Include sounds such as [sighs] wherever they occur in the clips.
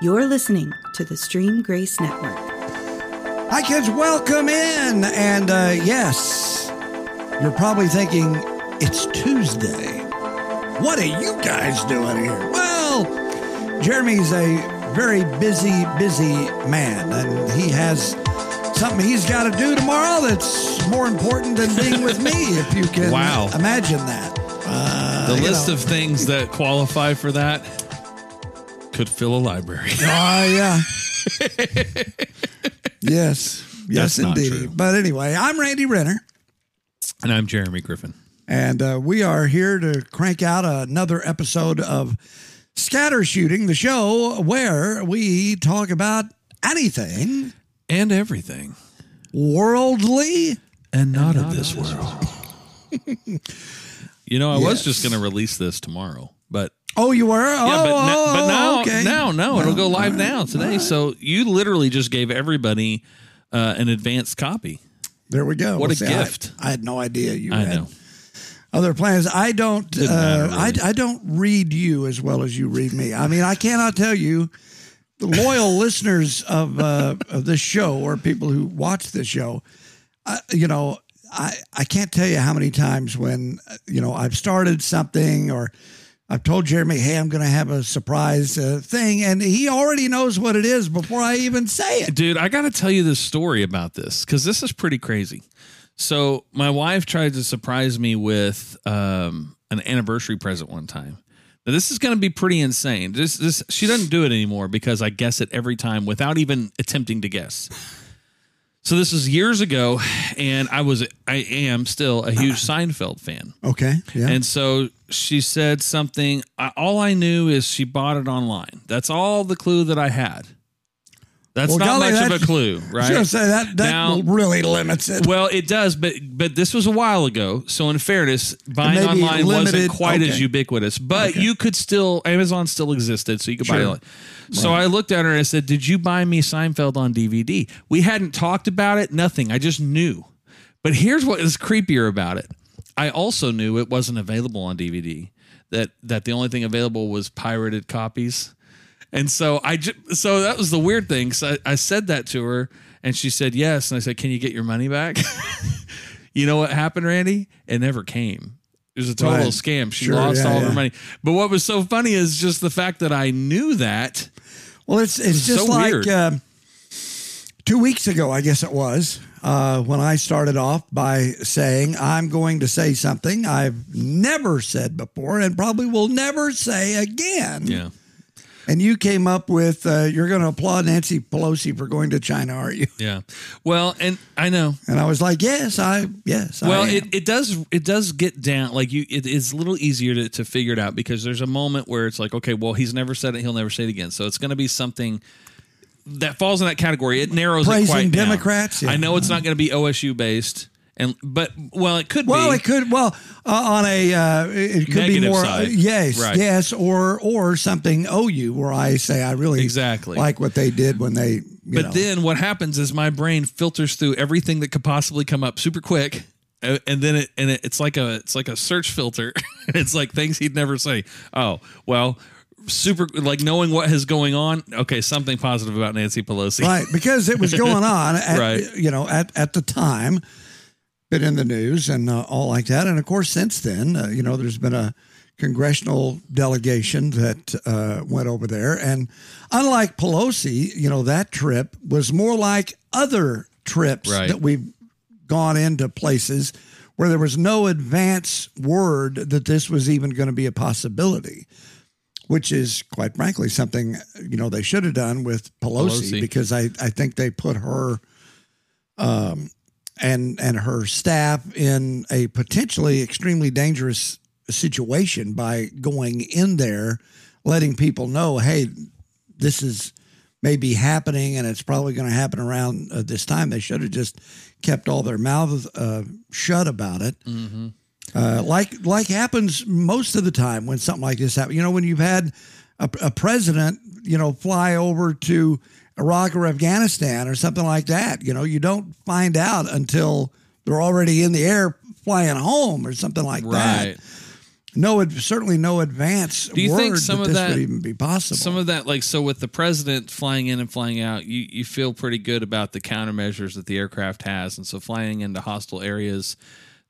You're listening to the Stream Grace Network. Hi, kids. Welcome in. And uh, yes, you're probably thinking it's Tuesday. What are you guys doing here? Well, Jeremy's a very busy, busy man, and he has something he's got to do tomorrow that's more important than being with me, [laughs] if you can Wow. imagine that. Uh, The list know. of things that qualify for that could fill a library. Oh, [laughs] yeah. [laughs] yes. Yes, That's not indeed. true. But anyway, I'm Randy Renner. And I'm Jeremy Griffin. And uh, we are here to crank out another episode of Scatter Shooting, the show where we talk about anything And everything. worldly. And not, of this world. [laughs] you know, I was just going to release this tomorrow, Oh, you were? Oh, yeah, but, na- oh, but now, okay. now, no, it'll go live right, now today. right. So you literally just gave everybody uh, an advanced copy. There we go. What a see, gift. I, had no idea you I had know. other plans. I don't. Uh, matter, really. I, I don't read you as well as you read me. I mean, I cannot tell you. The loyal [laughs] listeners of uh, of this show or people who watch this show, uh, you know, I I can't tell you how many times when uh, you know I've started something or. I've told Jeremy, hey, I'm going to have a surprise uh, thing, and he already knows what it is before I even say it. Dude, I got to tell you this story about this because this is pretty crazy. So, my wife tried to surprise me with um, an anniversary present one time. Now, this is going to be pretty insane. This, this, she doesn't do it anymore because I guess it every time without even attempting to guess. So, this is years ago, and I was, I am still a huge Seinfeld fan. Okay, yeah, And so she said something. I, all I knew is she bought it online. That's all the clue that I had. That's Well, not golly, much of a clue, [laughs] right? to say that that Now- really limits it. Well, it does, but but this was a while ago. So in fairness, buying online limited- wasn't quite as ubiquitous, but Okay. you could still Amazon still existed, so you could buy Sure. it. So I looked at her and I said, "Did you buy me Seinfeld on DVD?" We hadn't talked about it, nothing. I just knew. But here's what is creepier about it. I also knew it wasn't available on DVD. That that the only thing available was pirated copies. And so I just, so that was the weird thing. So I, I said that to her and she said yes. And I said, Can you get your money back? [laughs] you know what happened, Randy? It never came. It was a total Right. scam. She Sure, lost yeah, all yeah. her money. But what was so funny is just the fact that I knew that. Well, it's it's just so like um two weeks ago, I guess it was, uh, when I started off by saying I'm going to say something I've never said before and probably will never say again. Yeah. And you came up with uh, you're going to applaud Nancy Pelosi for going to China, are you? Yeah. Well, and I know. And I was like, yes, I yes. Well, I it, it does it does get down like you it's a little easier to, to figure it out because there's a moment where it's like okay well he's never said it he'll never say it again so it's going to be something that falls in that category it narrows it Praising quite down. Democrats? Yeah. I know it's not going to be OSU based and but well it could Well, be it could. Well, uh, on a uh, it could be Negative more. side. yes, Right. yes, or or something OU where I say I really Exactly. like what they did when they. You but know. then what happens is my brain filters through everything that could possibly come up super quick uh, and then it and it, it's like a it's like a search filter [laughs] it's like things he'd never say oh well super like knowing what is going on okay something positive about nancy pelosi right because it was going [laughs] on at, Right. you know at, at the time been in the news and uh, all like that and of course since then uh, you know there's been a congressional delegation that uh, went over there and unlike pelosi you know that trip was more like other trips Right. that we've gone into places where there was no advance word that this was even going to be a possibility which is quite frankly something you know they should have done with Pelosi, Pelosi. because I, I think they put her um and and her staff in a potentially extremely dangerous situation by going in there letting people know hey this is maybe happening and it's probably going to happen around uh, this time they should have just kept all their mouths uh, shut about it uh, like like happens most of the time when something like this happens. You know, when you've had a, a president, you know, fly over to Iraq or Afghanistan or something like that. You know, you don't find out until they're already in the air flying home or something like right that. no, certainly no advance Do you word think some that of this that- would even be possible. Some of that, like, so with the president flying in and flying out, you, you feel pretty good about the countermeasures that the aircraft has. And so flying into hostile areas,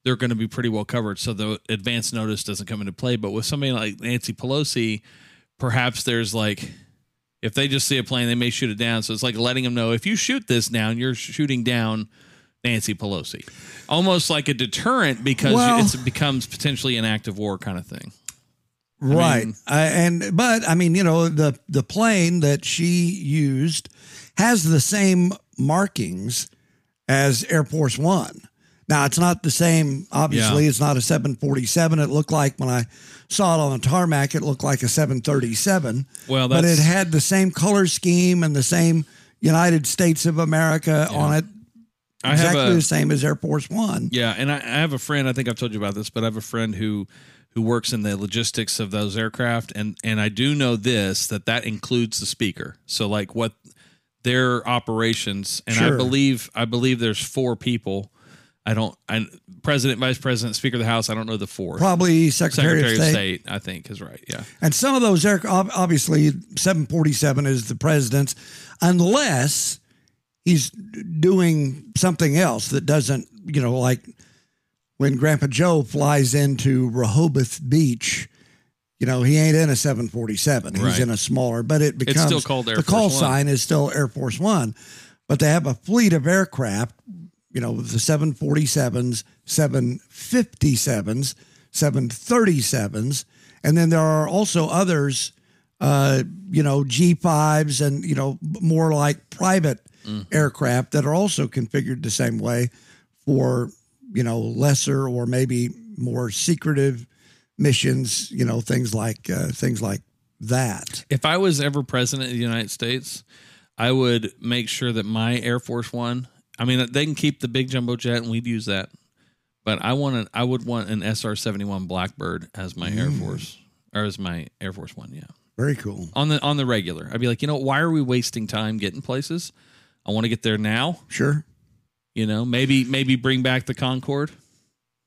they're going to be pretty well covered. So the advance notice doesn't come into play. But with somebody like Nancy Pelosi, perhaps there's like, if they just see a plane, they may shoot it down. So it's like letting them know if you shoot this down, you're shooting down Nancy Pelosi. Almost like a deterrent because Well- it's, it becomes potentially an act of war kind of thing. right mean- I, and but i mean you know the the plane that she used has the same markings as air force one now it's not the same obviously Yeah. it's not a 747 it looked like when i saw it on the tarmac it looked like a 737 Well, but it had the same color scheme and the same united states of america on it I have exactly a- the same as air force one Yeah, and I, I have a friend. I think I've told you about this, but I have a friend who who works in the logistics of those aircraft, and and I do know this that that includes the speaker. So like what their operations, and I believe I believe there's four people. I don't. I president, vice president, speaker of the house. I don't know the four. probably secretary, Secretary of state. I think is right. Yeah. And some of those obviously, 747 is the president's, unless he's doing something else that doesn't, you know, like when Grandpa Joe flies into Rehoboth Beach. You know, he ain't in a 747. He's Right. in a smaller, but it becomes still called Air the call One. sign is still Air Force One. But they have a fleet of aircraft, you know, the 747s, 757s, 737s, and then there are also others, uh, you know, G5s and, you know, more like private aircraft that are also configured the same way for, you know, lesser or maybe more secretive missions, you know, things like uh, things like that. If I was ever president of the United States, I would make sure that my Air Force One. I mean, they can keep the big jumbo jet, and we'd use that. But I want an, I would want an SR seventy one Blackbird as my Air Force or as my Air Force One. Yeah, Very cool. on the on the regular. I'd be like, you know, why are we wasting time getting places? I want to get there now. Sure. You know, maybe maybe bring back the Concorde,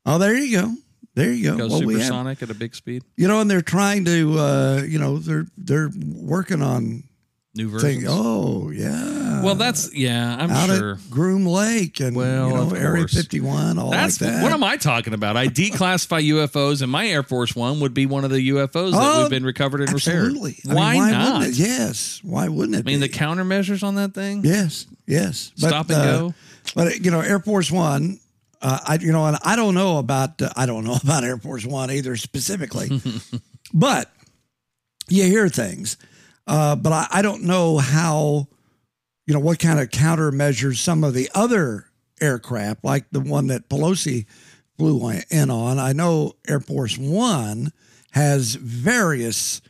Oh, there you go. There you go. go Well, we have- supersonic at a big speed. you know, and they're trying to, uh, you know, they're they're working on New versions. things. Oh, yeah. well, that's yeah. I'm out sure. at Groom Lake and Well, you know Area 51, all That's like that. what am I talking about? I declassify [laughs] UFOs, and my Air Force One would be one of the UFOs that Oh, we've been recovered and Absolutely. repaired. I mean, Why, wouldn't it? Yes. Why wouldn't it? I mean, the countermeasures on that thing. yes, yes. But, Stop and uh, go. But you know, Air Force One. Uh, I you know, and I don't know about uh, I don't know [laughs] about Air Force One either specifically, [laughs] but you hear things. Uh, but I, I don't know how, you know, what kind of countermeasures some of the other aircraft, like the one that Pelosi flew in on. I know Air Force One has various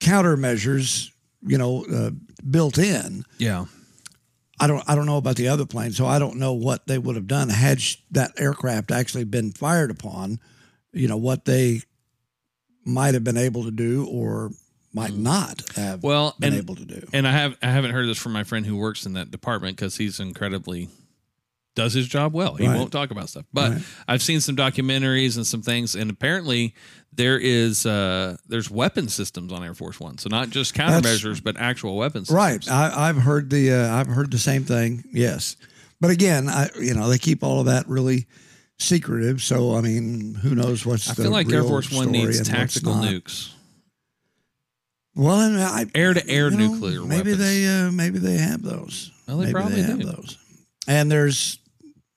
countermeasures, you know, uh, built in. Yeah. I don't I don't know about the other planes, so I don't know what they would have done had that aircraft actually been fired upon. You know what they might have been able to do or might not have Mm. Well, been and able to do. and I have I haven't heard this from my friend who works in that department because he's incredibly does his job well. He Right. won't talk about stuff, but Right. I've seen some documentaries and some things, and apparently there is uh there's weapon systems on Air Force One, so not just countermeasures, but actual weapons. Right, I, I've heard the uh, I've heard the same thing. Yes, but again, I you know they keep all of that really secretive. So I mean, who knows what's I the feel like Air Force One needs tactical nukes. Well, and I, Air-to-air you know, nuclear Maybe weapons. they uh, maybe they have those. Well, they maybe probably they have do. those. And there's,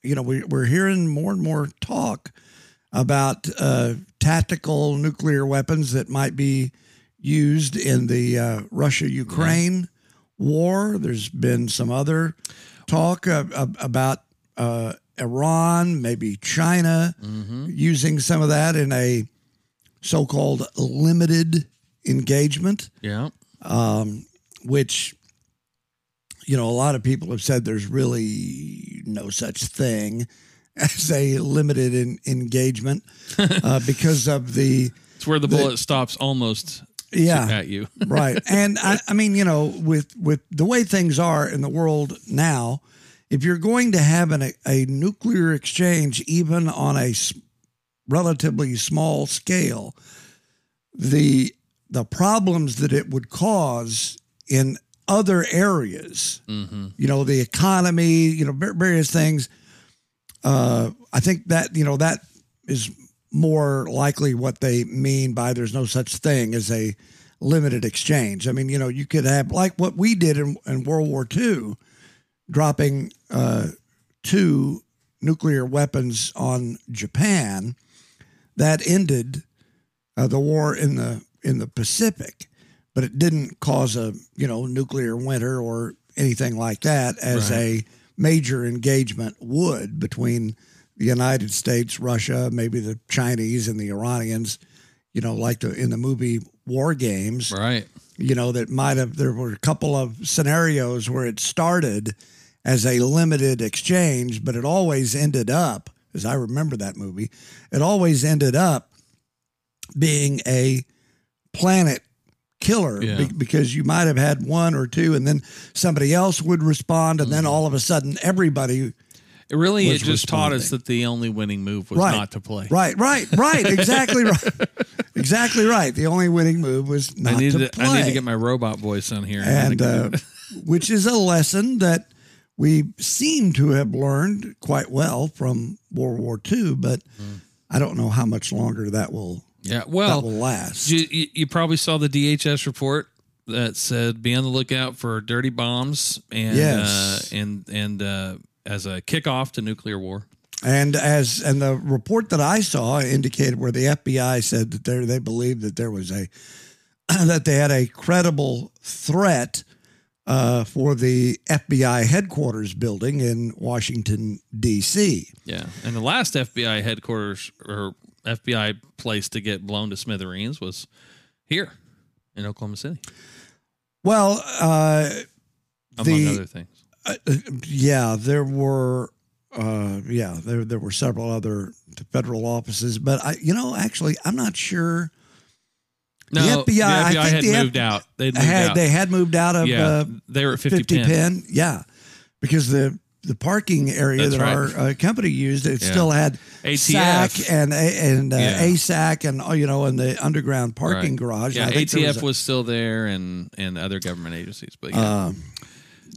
you know, we, we're hearing more and more talk about uh, tactical nuclear weapons that might be used in the uh, Russia Ukraine war. There's been some other talk uh, about uh, Iran, maybe China Mm-hmm. using some of that in a so called limited engagement Yeah. um, which you know a lot of people have said there's really no such thing [laughs] as a limited in, engagement [laughs] uh, because of the It's where the bullet stops almost yeah at you. [laughs] right and I, I mean you know with with the way things are in the world now if you're going to have an, a nuclear exchange even on a s- relatively small scale the the problems that it would cause in other areas. You know, the economy, you know, various things. Uh, I think that you know that is more likely what they mean by there's no such thing as a limited exchange. I mean, you know, you could have like what we did in, in World War II, dropping uh, two nuclear weapons on Japan. That ended uh, the war in the in the Pacific, but it didn't cause a you know nuclear winter or anything like that as a major engagement would between the United States, Russia, maybe the Chinese and the Iranians. You know, like the in the movie War Games Right. you know, that might have, there were a couple of scenarios where it started as a limited exchange, but it always ended up, as I remember that movie, it always ended up being a planet killer Yeah. be- because you might have had one or two and then somebody else would respond and then Mm-hmm. all of a sudden everybody It really was it just taught us that the only winning move was Right. not to play. right right right exactly right [laughs] exactly right the only winning move was not I need to to, play I need to get my robot voice on here. and [laughs] uh, which is a lesson that we seem to have learned quite well from World War II, but I don't know how much longer that will yeah, that well, will last. you, you, you probably saw the DHS report that said be on the lookout for dirty bombs and Yes. uh, and and uh, as a kickoff to nuclear war. And as and the report that I saw indicated where the FBI said that they they believed that there was a [clears throat] that they had a credible threat uh, for the FBI headquarters building in Washington D.C. Yeah, and the last FBI headquarters or FBI place to get blown to smithereens was here in Oklahoma City, Well, uh, among The- other things. Uh, yeah, there were. Uh, yeah, there there were several other federal offices, but I, you know, actually, I'm not sure. No, FBI the I think had the F- moved out. They'd moved Had out. they had moved out of yeah, uh, they were at 50, 50 Penn. Penn, yeah, because the the parking area That's that right. our uh, company used, it Yeah. still had ATF. SAC and and uh, Yeah. ASAC and oh, you know, in the underground parking Right. garage. Yeah, I think there ATF a- was, still there, and and other government agencies. But yeah, Um,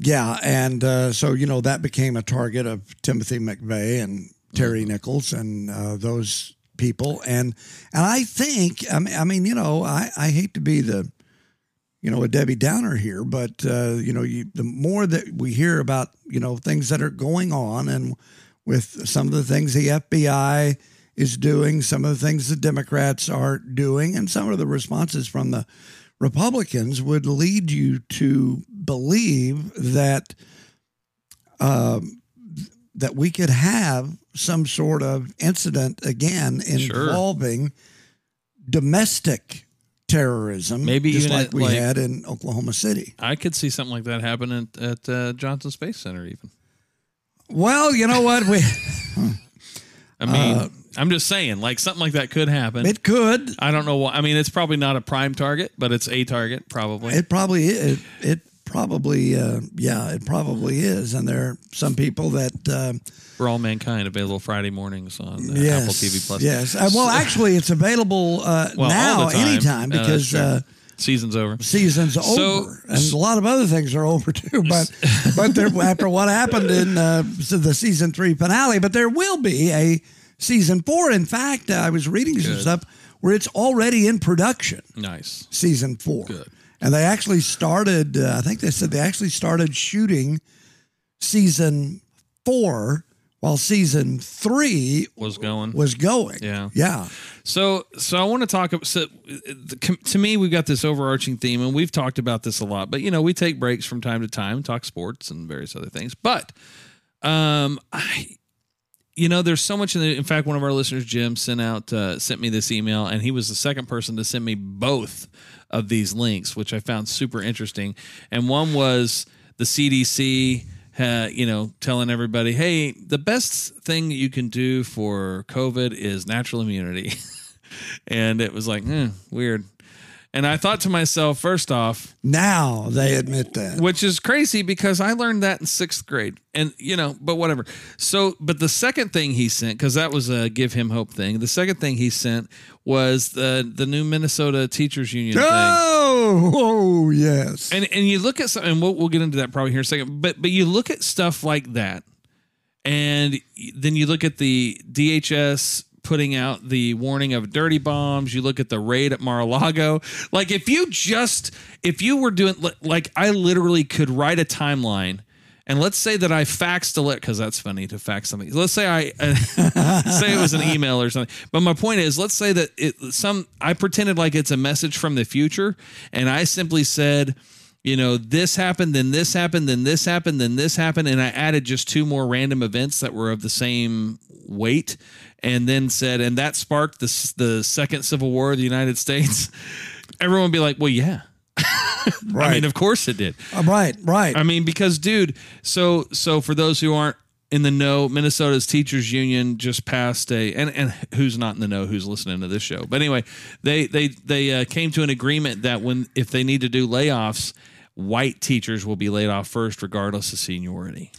yeah, and uh, so you know that became a target of Timothy McVeigh and Terry Nichols and uh, those people, and and I think I mean, I mean you know I, I hate to be the you know a Debbie Downer here, but uh, you know you, the more that we hear about you know things that are going on and with some of the things the FBI is doing, some of the things the Democrats are doing, and some of the responses from the Republicans would lead you to believe that um, that we could have some sort of incident again Sure. involving domestic terrorism, Maybe just even like at, we like- had in Oklahoma City. I could see something like that happen at, at uh, Johnson Space Center. Even Well, you know what? We I mean, I'm just saying, like something like that could happen. Uh, it could. I don't know why. I mean, it's probably not a prime target, but it's a target probably. It probably it, it probably uh, yeah it probably is, and there are some people that. Uh, For all mankind, available Friday mornings on uh, yes, Apple TV Plus. Yes. Uh, well, actually, it's available uh, [laughs] Well, now, time. anytime, Uh, because uh, season's over. season's So- over, and a lot of other things are over too. [laughs] But but there, after what happened in uh, the season three finale, but there will be a season four. In fact, I was reading some stuff where it's already in production. Nice. Season four, Good. And they actually started. Uh, I think they said they actually started shooting season four while season three Was going. was going. Yeah. yeah. So, so I want to talk. ab- So, to me, we've got this overarching theme, and we've talked about this a lot. But you know, we take breaks from time to time, talk sports and various other things. But, um, I, you know, there's so much in the. In fact, one of our listeners, Jim, sent out uh, sent me this email, and he was the second person to send me both of these links, which I found super interesting. And one was the CDC. Uh, you know, telling everybody, hey, the best thing you can do for COVID is natural immunity. [laughs] and it was like, hmm, weird. And I thought to myself, first off, Now they admit that. which is crazy because I learned that in sixth grade, and you know, but whatever. So, but the second thing he sent, because that was a give him hope thing. The second thing he sent was the the new Minnesota Teachers Union thing. Oh, oh yes. And and you look at some, and we'll we'll get into that probably here in a second. But but you look at stuff like that, and then you look at the DHS putting out the warning of dirty bombs. You look at the raid at Mar-a-Lago. Like if you just if you were doing like I literally could write a timeline. And let's say that I faxed a letter because that's funny to fax something. Let's say I uh, [laughs] say it was an email or something. But my point is, let's say that it some I pretended like it's a message from the future, and I simply said, you know, this happened, then this happened, then this happened, then this happened, and I added just two more random events that were of the same weight, and then said, and that sparked the the second Civil War of the United States. [laughs] Everyone would be like, well, yeah. right. [laughs] I mean, of course it did. Uh, right, right. I mean, because dude, so so for those who aren't in the know, Minnesota's teachers union just passed a and and who's not in the know, who's listening to this show. But anyway, they they they uh, came to an agreement that when if they need to do layoffs, white teachers will be laid off first, regardless of seniority.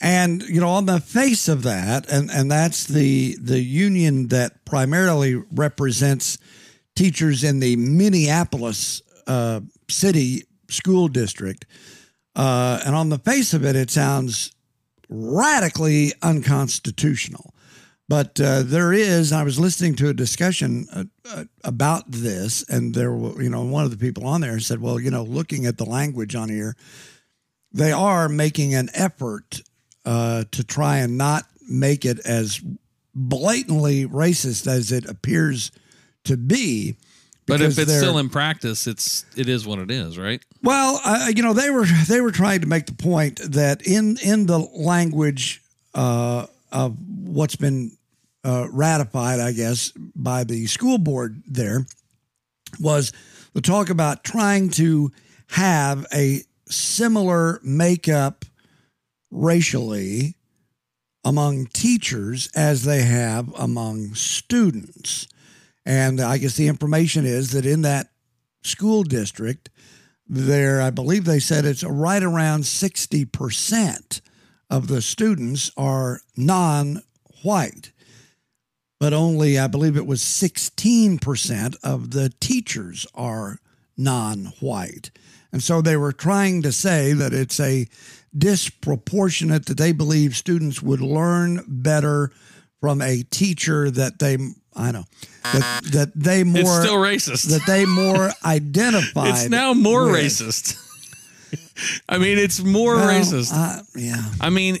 And you know, on the face of that, and and that's the the union that primarily represents teachers in the Minneapolis uh, city school district. Uh, and on the face of it, it sounds radically unconstitutional. But uh, there is, I was listening to a discussion uh, uh, about this, and there you know, one of the people on there said, well, you know, looking at the language on here, they are making an effort uh, to try and not make it as blatantly racist as it appears to be. But if it's still in practice, it's it is what it is, right? well, uh, you know, they were they were trying to make the point that in in the language uh, of what's been uh, ratified, I guess, by the school board there was the talk about trying to have a similar makeup racially among teachers as they have among students. And I guess the information is that in that school district, there, I believe they said it's right around 60% of the students are non white, but only, I believe it was 16% of the teachers are non white. And so they were trying to say that it's a disproportionate that they believe students would learn better from a teacher that they, I know, that, that they more it's still racist. that they more identify. [laughs] it's now more with. racist. [laughs] I mean, it's more Well, racist. uh, yeah. I mean,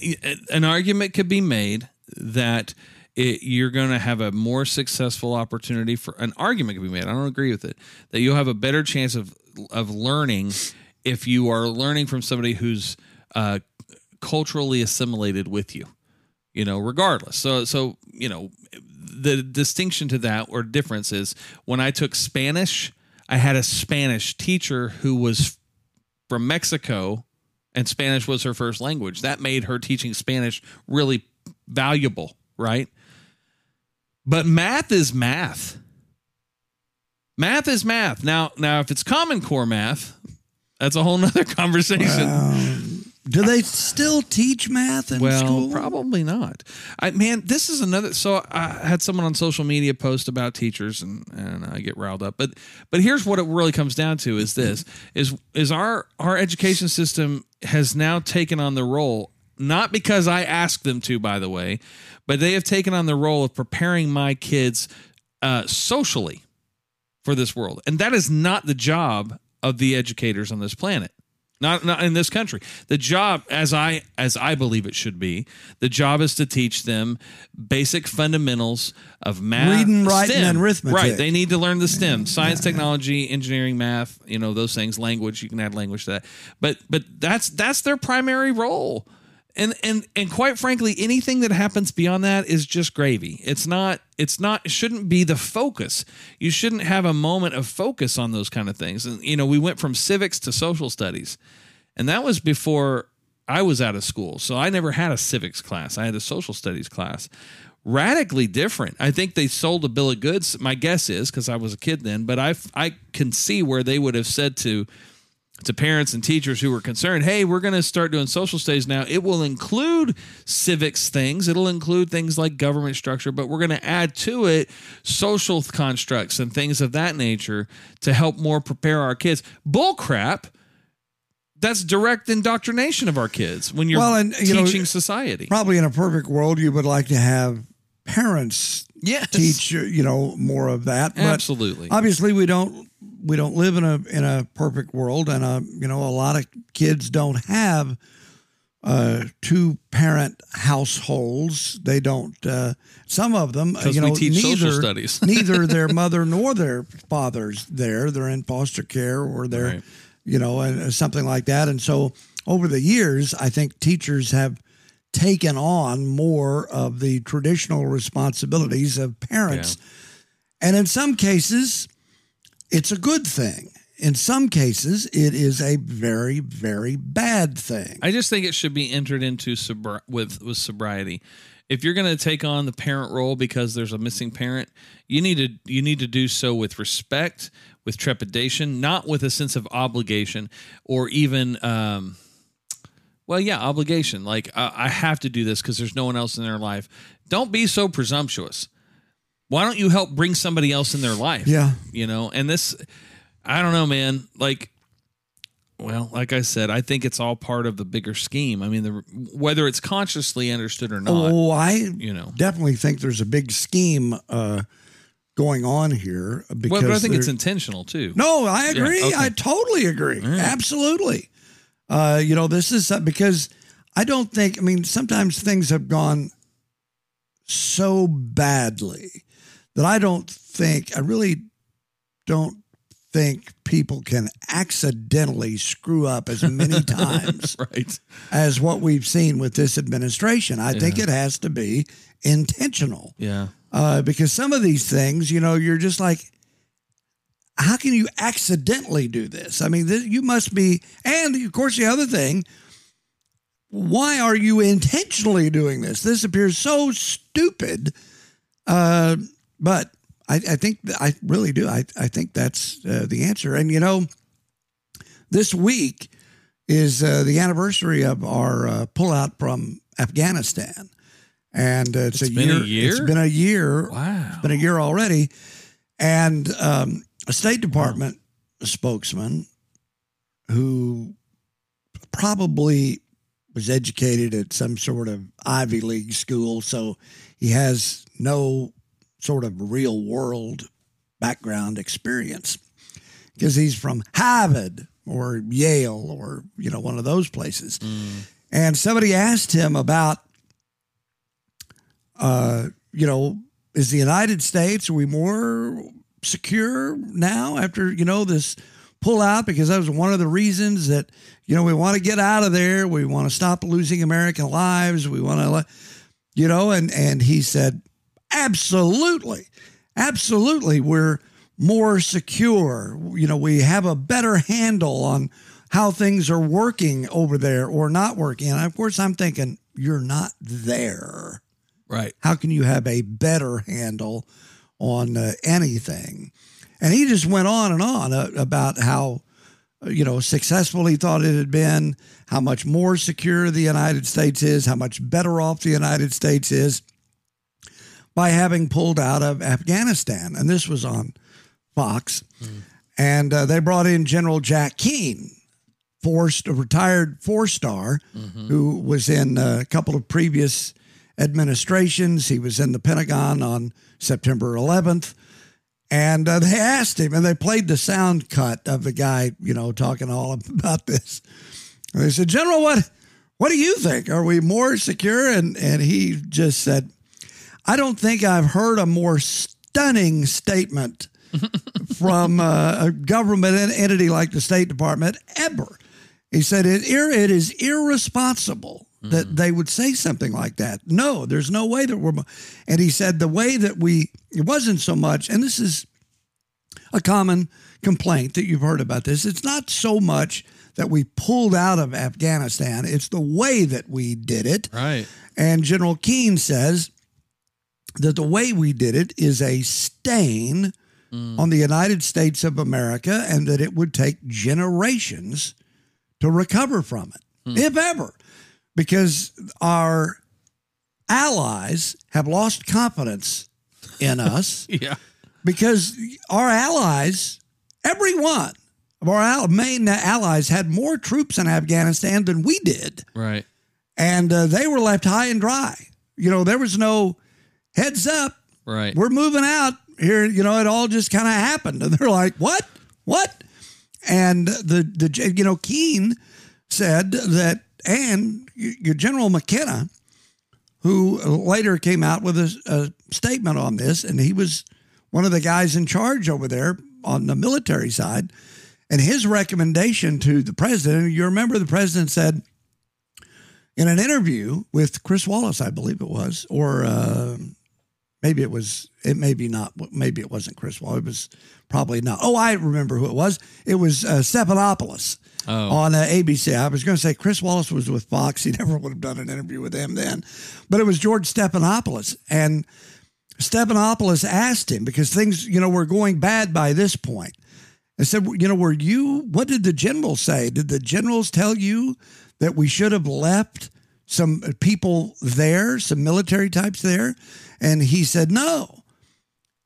an argument could be made that it, you're going to have a more successful opportunity for an argument could be made. I don't agree with it that you'll have a better chance of of learning if you are learning from somebody who's uh, culturally assimilated with you. You know, regardless. So, so you know, the distinction to that or difference is when I took Spanish, I had a Spanish teacher who was from Mexico and Spanish was her first language. That made her teaching Spanish really valuable, right? But math is math. Math is math. Now, now if it's Common Core math, that's a whole nother [laughs] conversation. Do they still teach math in well, school? probably not. I man, this is another. So I had someone on social media post about teachers, and and I get riled up. But but here's what it really comes down to: is this is is our our education system has now taken on the role not because I asked them to, by the way, but they have taken on the role of preparing my kids uh, socially for this world, and that is not the job of the educators on this planet not not in this country. The job, as I as I believe it should be, the job is to teach them basic fundamentals of math, Reading, writing, STEM. and arithmetic. Right, they need to learn the STEM: science, technology, engineering, math. You know those things. Language, you can add language to that. But but that's that's their primary role. And and and quite frankly, anything that happens beyond that is just gravy. It's not. It's not. It shouldn't be the focus. You shouldn't have a moment of focus on those kind of things. And you know, we went from civics to social studies, and that was before I was out of school. So I never had a civics class. I had a social studies class. radically different. I think they sold a bill of goods. My guess is because I was a kid then, but I I can see where they would have said to to parents and teachers who were concerned, hey, we're going to start doing social studies now. It will include civics things, it'll include things like government structure, but we're going to add to it social constructs and things of that nature to help more prepare our kids. Bull crap. That's direct indoctrination of our kids when you're Well, and, you know, teaching society. Probably in a perfect world, you would like to have parents Yes. teach you know more of that. But Absolutely. obviously, we don't we don't live in a in a perfect world, and uh, you know a lot of kids don't have uh, two parent households. They don't. Uh, some of them, uh, you we know, neither studies. [laughs] neither their mother nor their father's there. They're in foster care or they're Right. you know and something like that. And so over the years, I think teachers have taken on more of the traditional responsibilities of parents. And in some cases, it's a good thing. In some cases, it is a very, very bad thing. I just think it should be entered into sobri- with with sobriety. If you're going to take on the parent role because there's a missing parent, you need to you need to do so with respect, with trepidation, not with a sense of obligation or even um well, yeah, obligation. Like uh, I have to do this because there's no one else in their life. Don't be so presumptuous. Why don't you help bring somebody else in their life? Yeah. you know. And this, I don't know, man. Like well, like I said, I think it's all part of the bigger scheme. I mean, the, whether it's consciously understood or not, Oh, I you know. definitely think there's a big scheme uh, going on here. Because Well, but I think it's intentional too. No, I agree. okay. I totally agree. Absolutely. Uh, you know, this is uh, because I don't think, I mean, sometimes things have gone so badly that I don't think, I really don't think people can accidentally screw up as many [laughs] times right? as what we've seen with this administration. I think it has to be intentional Yeah, uh, because some of these things, you know, you're just like, how can you accidentally do this? I mean, this, you must be, and of course, the other thing, why are you intentionally doing this? This appears so stupid, uh, but I, I think I really do. I, I think that's uh, the answer. And you know, this week is uh, the anniversary of our uh, pullout from Afghanistan, and uh, it's, It's a, been a year, year? It's been a year. wow. It's been a year already, and um, a State Department spokesman who probably was educated at some sort of Ivy League school, so he has no sort of real world background experience. Because he's from Harvard or Yale or you know one of those places. And somebody asked him about, uh, you know, is the United States are we more secure now after you know this pull out because that was one of the reasons that you know we want to get out of there. We want to stop losing american lives. We want to you know and and he said absolutely. Absolutely. We're more secure. You know we have a better handle on how things are working over there or not working. And of course i'm thinking you're not there. Right. how can you have a better handle on uh, anything? And he just went on and on uh, about how, uh, you know, successful he thought it had been, how much more secure the United States is, how much better off the United States is by having pulled out of Afghanistan. And this was on Fox. And uh, they brought in General Jack Keane, forced a retired four star who was in a couple of previous administrations. He was in the Pentagon on September 11th. And uh, they asked him, and they played the sound cut of the guy, you know, talking all [laughs] about this. And they said, General, what, what do you think? Are we more secure? And and he just said, I don't think I've heard a more stunning statement [laughs] from uh, a government entity like the State Department ever. He said it, it is irresponsible that they would say something like that. No, there's no way that we're. And he said the way that we, it wasn't so much, and this is a common complaint that you've heard about this. It's not so much that we pulled out of Afghanistan, it's the way that we did it. Right. And General Keane says that the way we did it is a stain on the United States of America and that it would take generations to recover from it, if ever, because our allies have lost confidence in us [laughs] Yeah. because our allies, every one of our main allies, had more troops in Afghanistan than we did Right. and uh, they were left high and dry. You know, there was no heads up. Right. We're moving out here. You know, it all just kind of happened, [laughs] and they're like, "What? What?" And the the you know Keane said that, and your General McKenzie, who later came out with a, a statement on this, and he was one of the guys in charge over there on the military side. And his recommendation to the president, you remember the president said, in an interview with Chris Wallace, I believe it was, or uh, maybe it was, it may be not, maybe it wasn't Chris Wallace. It was probably not. Oh, I remember who it was. It was uh, Stephanopoulos Oh. on uh, ABC. I was going to say Chris Wallace was with Fox. He [laughs] never would have done an interview with him then, but it was George Stephanopoulos. And Stephanopoulos asked him because things, you know, were going bad by this point. I said, you know, were you, what did the generals say? Did the generals tell you that we should have left some people there, some military types there? And he said, no,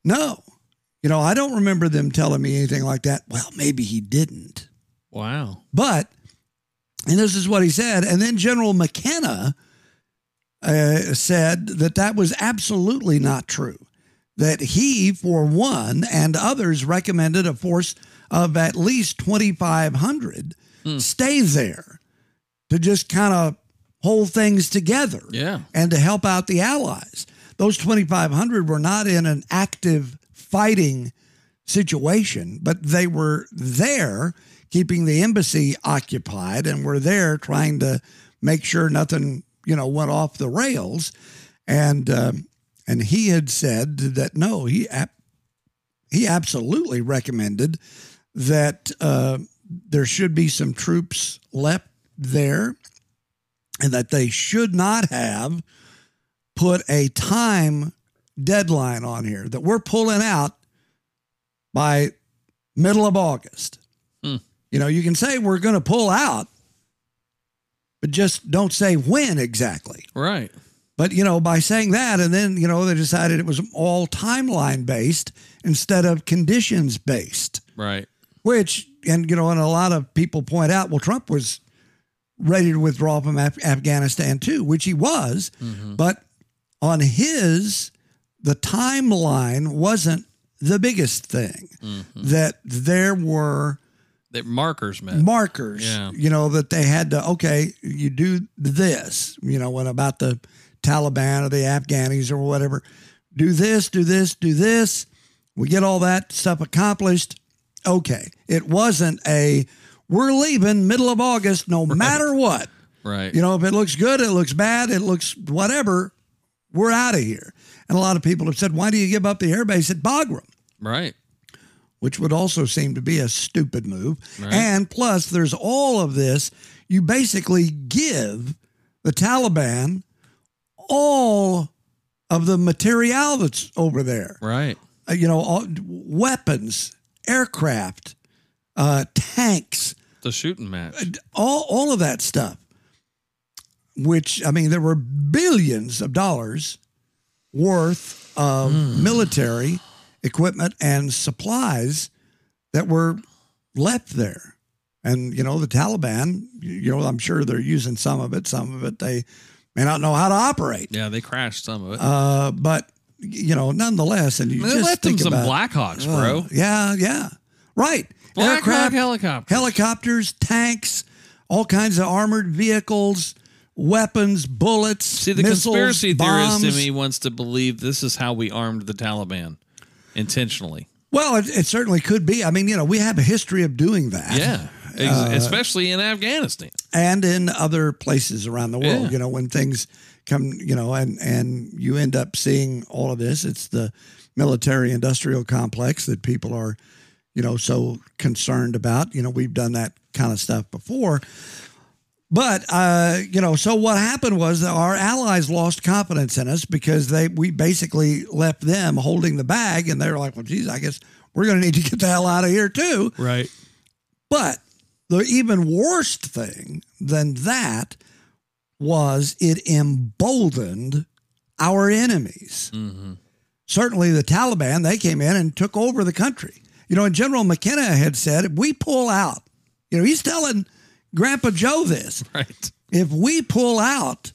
no. You know, I don't remember them telling me anything like that. Well, maybe he didn't. Wow. But, and this is what he said. And then General McKenzie uh, said that that was absolutely not true. That he, for one, and others recommended a force of at least 2,500 stay there to just kind of hold things together Yeah. and to help out the Allies. Those 2,500 were not in an active fighting situation, but they were there keeping the embassy occupied and were there trying to make sure nothing, you know, went off the rails. And um, and he had said that no, he ab- he absolutely recommended that uh, there should be some troops left there, and that they should not have put a time deadline on here that we're pulling out by middle of August. Hmm. You know, you can say we're going to pull out, but just don't say when exactly. Right. But, you know, by saying that, and then, you know, they decided it was all timeline based instead of conditions based, Right. which, and, you know, and a lot of people point out, well, Trump was ready to withdraw from Af- Afghanistan too, which he was. But on his, the timeline wasn't the biggest thing. Mm-hmm. That there were That markers met. markers, Yeah. you know, that they had to, okay, you do this, you know, when about the Taliban or the Afghanis or whatever, do this, do this, do this. We get all that stuff accomplished. Okay. It wasn't a, we're leaving middle of August no matter what. right. You know, if it looks good, it looks bad, it looks whatever, we're out of here. And a lot of people have said, why do you give up the airbase at Bagram? right. which would also seem to be a stupid move. Right. And plus, there's all of this. You basically give the Taliban all of the material that's over there. Right. Uh, you know, all, weapons, aircraft, uh, tanks, The shooting match. all all of that stuff. Which I mean, there were billions of dollars worth of Hmm. military equipment and supplies that were left there. And you know, the Taliban, you know, I'm sure they're using some of it. Some of it they may not know how to operate. Yeah, they crashed some of it. Uh, but you know, nonetheless, and you they just left them think some about Blackhawks, Oh, bro. yeah, yeah, right. Black Hawk Aircraft, helicopter. helicopters, tanks, all kinds of armored vehicles, weapons, bullets. See, the missiles, conspiracy theorist bombs. in me wants to believe this is how we armed the Taliban intentionally. Well, it, it certainly could be. I mean, you know, we have a history of doing that. Yeah. Ex- uh, especially in Afghanistan. and in other places around the world. Yeah. You know, when things come, you know, and and you end up seeing all of this. It's the military industrial complex that people are, you know, so concerned about. You know, we've done that kind of stuff before. But uh, you know, so what happened was that our allies lost confidence in us because they we basically left them holding the bag, and they were like, "Well, geez, I guess we're going to need to get the hell out of here too." Right. But the even worst thing than that was it emboldened our enemies. Certainly, the Taliban they came in and took over the country. You know, and General McKenzie had said, "If we pull out," you know, he's telling Grandpa Joe this [laughs] Right. if we pull out,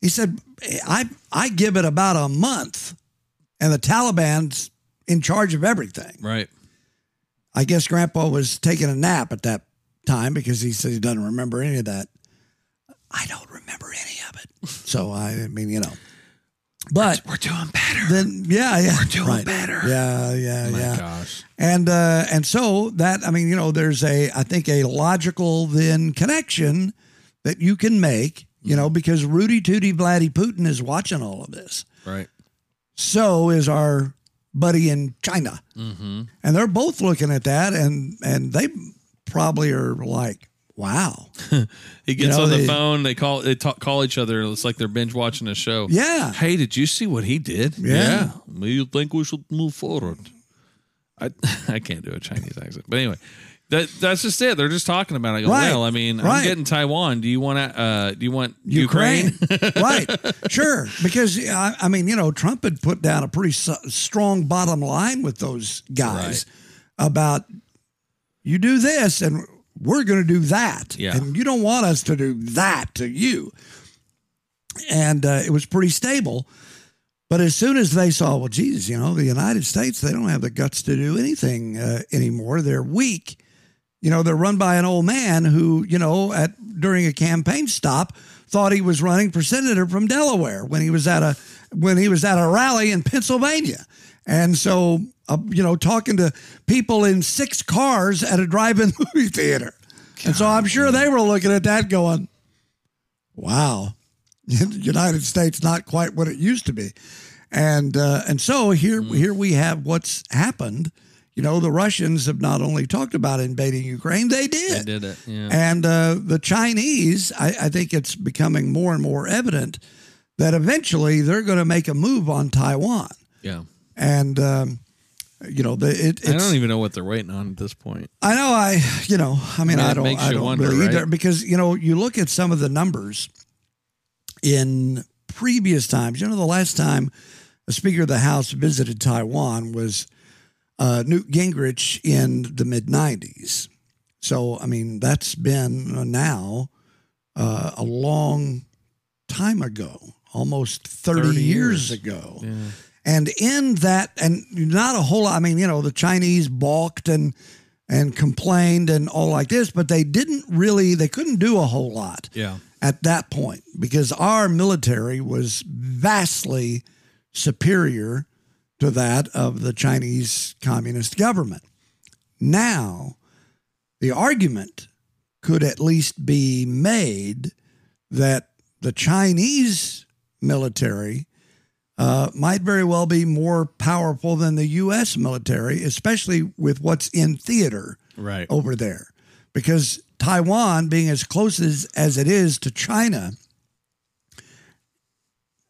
he said, I I give it about a month, and the Taliban's in charge of everything. Right. I guess Grandpa was taking a nap at that time because he said he doesn't remember any of that. I don't remember any of it. [laughs] So I mean, you know, but We're doing better. then yeah, yeah, We're doing right. better. Yeah, yeah, oh my yeah. gosh. And uh, and so that I mean, you know, there's a I think a logical then connection that you can make, you know, because Rudy Tooty Vladdy Putin is watching all of this. Right. So is our buddy in China, Mm-hmm. and they're both looking at that, and and they probably are like, wow, [laughs] He gets know, on the they- phone. They call. They talk, call each other. It's like they're binge watching a show. yeah, Hey, did you see what he did? Yeah. You think we should move forward? I [laughs] I can't do a Chinese accent, but anyway, that that's just it. They're just talking about it. I go, Right. well, I mean, I'm getting Taiwan. Do you want to? Uh, do you want Ukraine, Ukraine? [laughs] right? Sure, because I, I mean, you know, Trump had put down a pretty s- strong bottom line with those guys about you do this and we're going to do that, Yeah. and you don't want us to do that to you. And uh, it was pretty stable. But as soon as they saw, well, Jesus, you know, the United States, they don't have the guts to do anything uh, anymore. They're weak. You know, they're run by an old man who, you know, at during a campaign stop, thought he was running for senator from Delaware when he was at a when he was at a rally in Pennsylvania, and so uh, you know, talking to people in six cars at a drive-in [laughs] movie theater, and so I'm sure they were looking at that going, "Wow, the [laughs] United States not quite what it used to be," and uh, and so here here we have what's happened. You know, the Russians have not only talked about invading Ukraine, they did. They did. did it. Yeah. And uh, the Chinese, I, I think it's becoming more and more evident that eventually they're going to make a move on Taiwan. yeah. And, um, you know, the, it, I don't even know what they're waiting on at this point. I know I, you know, I mean, Yeah, I don't, I don't wonder, really either right? because, you know, you look at some of the numbers in previous times. You know, the last time a Speaker of the House visited Taiwan was uh, Newt Gingrich in the mid 90s. So, I mean, that's been now uh, a long time ago, almost 30, 30 years years. ago. Yeah. And in that, and not a whole lot, I mean, you know, the Chinese balked and, and complained and all like this, but they didn't really, they couldn't do a whole lot Yeah. at that point because our military was vastly superior to that of the Chinese Communist government. Now, the argument could at least be made that the Chinese military uh, might very well be more powerful than the U.S. military, especially with what's in theater Right. over there because Taiwan being as close as, as it is to China,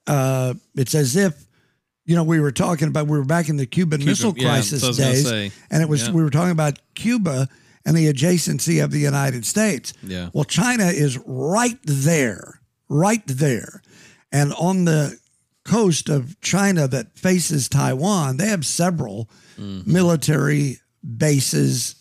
uh, it's as if you know we were talking about we were back in the Cuban, Cuban- Missile Crisis that's what I was gonna days, say. and it was Yeah. we were talking about Cuba and the adjacency of the United States. Yeah. Well, China is right there, right there, and on the coast of China that faces Taiwan, they have several Mm-hmm. military bases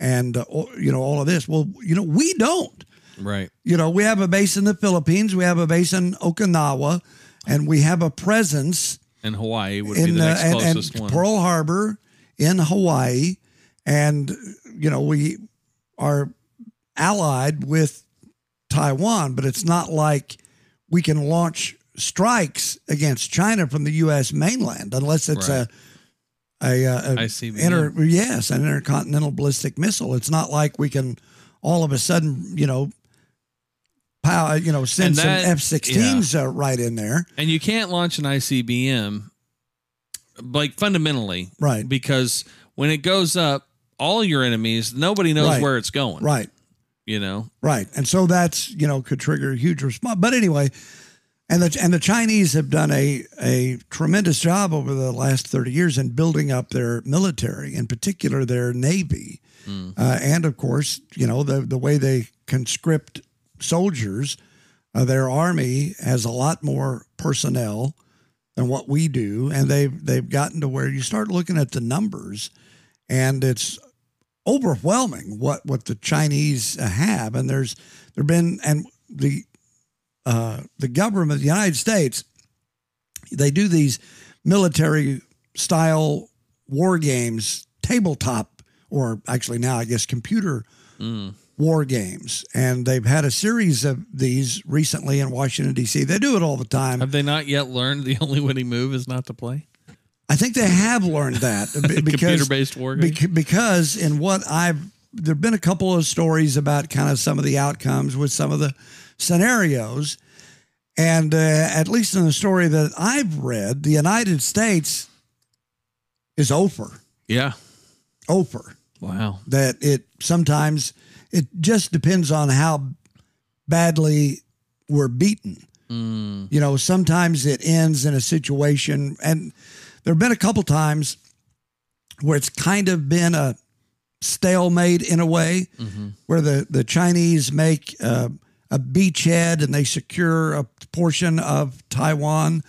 and uh, you know all of this. Well, you know we don't. Right. You know we have a base in the Philippines, we have a base in Okinawa, and we have a presence And Hawaii would be in the uh, next and, closest and one. Pearl Harbor in Hawaii, and you know we are allied with Taiwan, but it's not like we can launch strikes against China from the U.S. mainland unless it's Right. a a, a, a inter yes an intercontinental ballistic missile. It's not like we can all of a sudden you know. Power, you know, send And some F-16s uh, right in there, and you can't launch an ICBM like fundamentally, Right. Because when it goes up, all your enemies, nobody knows Right. where it's going. right? You know, Right. And so that's, you know, could trigger a huge response. But anyway, and the and the Chinese have done a a tremendous job over the last 30 years in building up their military, in particular their navy. Uh, and of course, you know, the the way they conscript soldiers, uh, their army has a lot more personnel than what we do, and they've they've gotten to where you start looking at the numbers, and it's overwhelming what what the Chinese have, and there's there've been and the uh, the government of the United States they do these military style war games, tabletop or actually now I guess computer war games, and they've had a series of these recently in Washington D.C. They do it all the time. have they not yet learned the [laughs] only winning move is not to play? I think they have learned that [laughs] because Computer-based war games? bec- because in what I've there've been a couple of stories about kind of some of the outcomes with some of the scenarios, and uh, at least in the story that I've read, the United States is over Yeah. over Wow. that it sometimes it just depends on how badly we're beaten. You know, sometimes it ends in a situation, and there have been a couple times where it's kind of been a stalemate in a way, where the the Chinese make uh, a beachhead and they secure a portion of Taiwan,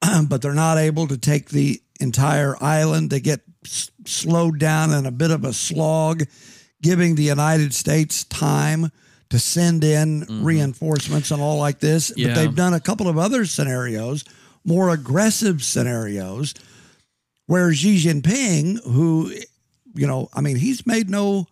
[clears throat] but they're not able to take the entire island. They get s- slowed down in a bit of a slog, giving the United States time to send in reinforcements and all like this. Yeah. But they've done a couple of other scenarios, more aggressive scenarios, where Xi Jinping, who, you know, I mean, he's made no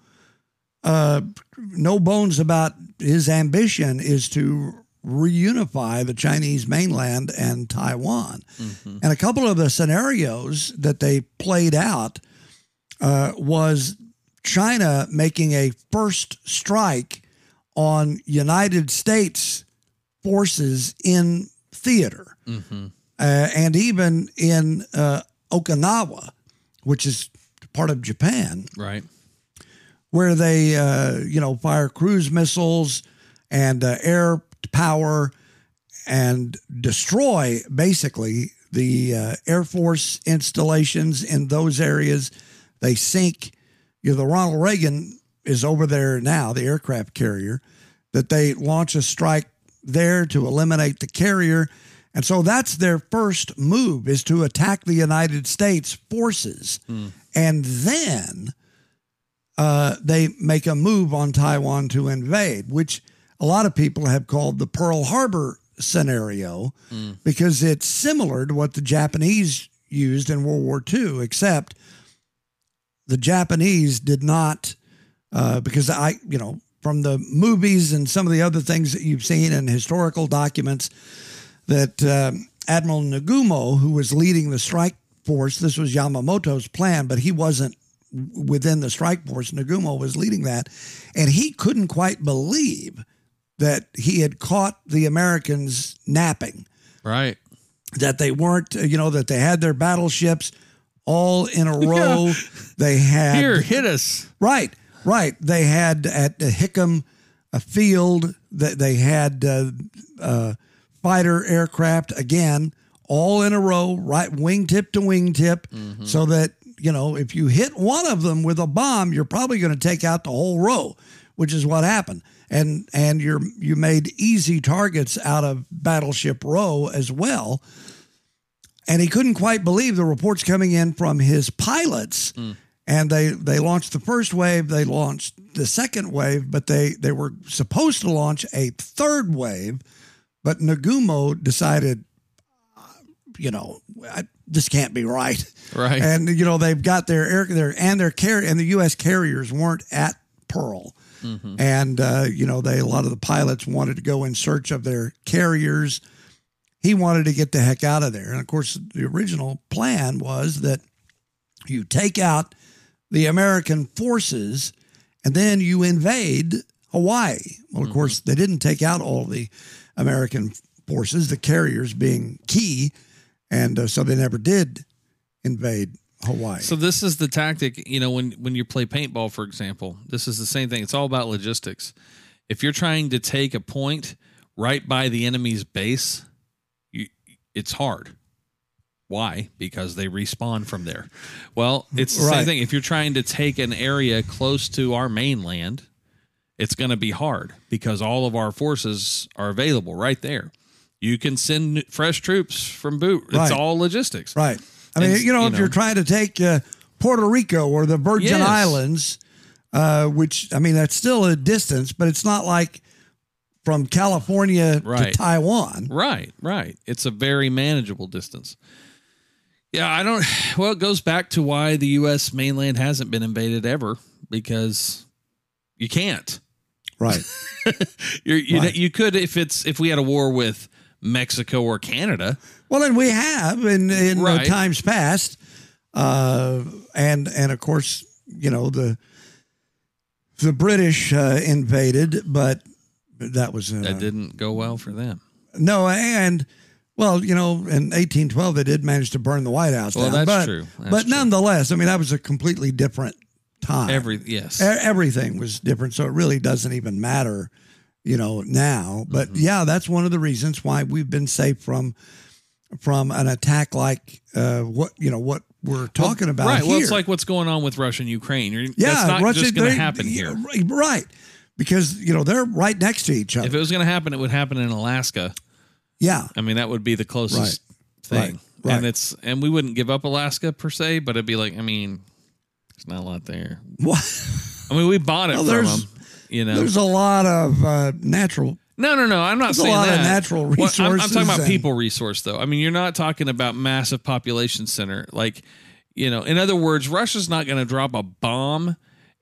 uh, no bones about his ambition is to reunify the Chinese mainland and Taiwan. And a couple of the scenarios that they played out uh, was China making a first strike on United States forces in theater uh, and even in uh, Okinawa, which is part of Japan Right. Where they, uh, you know, fire cruise missiles and uh, air power and destroy basically the uh, Air Force installations in those areas. They sink. You know, the Ronald Reagan is over there now, the aircraft carrier, that they launch a strike there to eliminate the carrier. And so that's their first move is to attack the United States forces. And then uh, they make a move on Taiwan to invade, which a lot of people have called the Pearl Harbor scenario because it's similar to what the Japanese used in World War II, except the Japanese did not, uh, because I, you know, from the movies and some of the other things that you've seen in historical documents, that um Admiral Nagumo, who was leading the strike force, this was Yamamoto's plan, but he wasn't within the strike force. Nagumo was leading that, and he couldn't quite believe that he had caught the Americans napping, Right. that they weren't, you know, that they had their battleships all in a [laughs] row. They had Here, hit us. Right, right. They had at Hickam a field that they had uh, uh, fighter aircraft again, all in a row, right, wingtip to wingtip, so that you know if you hit one of them with a bomb, you're probably going to take out the whole row, which is what happened. And and you're you made easy targets out of Battleship Row as well and he couldn't quite believe the reports coming in from his pilots. Hmm. And they they launched the first wave, they launched the second wave, but they they were supposed to launch a third wave, but Nagumo decided, you know, I, this can't be right. Right. And you know they've got their air their and their carrier and the U.S. carriers weren't at Pearl, and uh, you know they a lot of the pilots wanted to go in search of their carriers. He wanted to get the heck out of there, and of course the original plan was that you take out the American forces and then you invade Hawaii. Well, of course they didn't take out all the American forces, the carriers being key, and uh, so they never did invade Hawaii. So this is the tactic, you know, when when you play paintball, for example, this is the same thing. It's all about logistics. If you're trying to take a point right by the enemy's base, you, it's hard. Why? Because they respawn from there. Well, it's the Right. same thing. If you're trying to take an area close to our mainland, it's going to be hard because all of our forces are available right there. You can send fresh troops from boot. It's Right. all logistics. right. I mean, And, you know, you if you're trying to take uh, Puerto Rico or the Virgin Yes. Islands, uh, which I mean, that's still a distance, but it's not like from California Right. to Taiwan. Right, right. It's a very manageable distance. Yeah, I don't. [sighs] Well, it goes back to why the U.S. mainland hasn't been invaded ever because you can't. Right. [laughs] You're, you Right. you could if it's if we had a war with Mexico or Canada. Well, and we have in in uh, Right. times past, uh, and and of course, you know the the British uh, invaded, but that was uh, That didn't go well for them. no, and well, you know, in 1812 they did manage to burn the White House Well, down. that's but, true. That's but true. nonetheless, I mean, that was a completely different time. Every yes, E- everything was different, so it really doesn't even matter, you know, now. But Mm-hmm. yeah, that's one of the reasons why we've been safe from from an attack like uh, what you know what we're talking about right. here. Well, it's like what's going on with Russia and Ukraine. You're, yeah, that's not Russia- just going to happen here. right? Because you know they're right next to each other. If it was going to happen, it would happen in Alaska. yeah, I mean, that would be the closest thing. Right, right. And it's and we wouldn't give up Alaska per se, but it'd be like, I mean, there's not a lot there. Well, I mean, we bought it Well, from them. You know, there's a lot of uh, natural. no, no, no. I'm not saying there's a lot of that. natural Well, I'm- I'm, talking about people resource, though. I mean, you're not talking about massive population center. Like, you know, in other words, Russia's not going to drop a bomb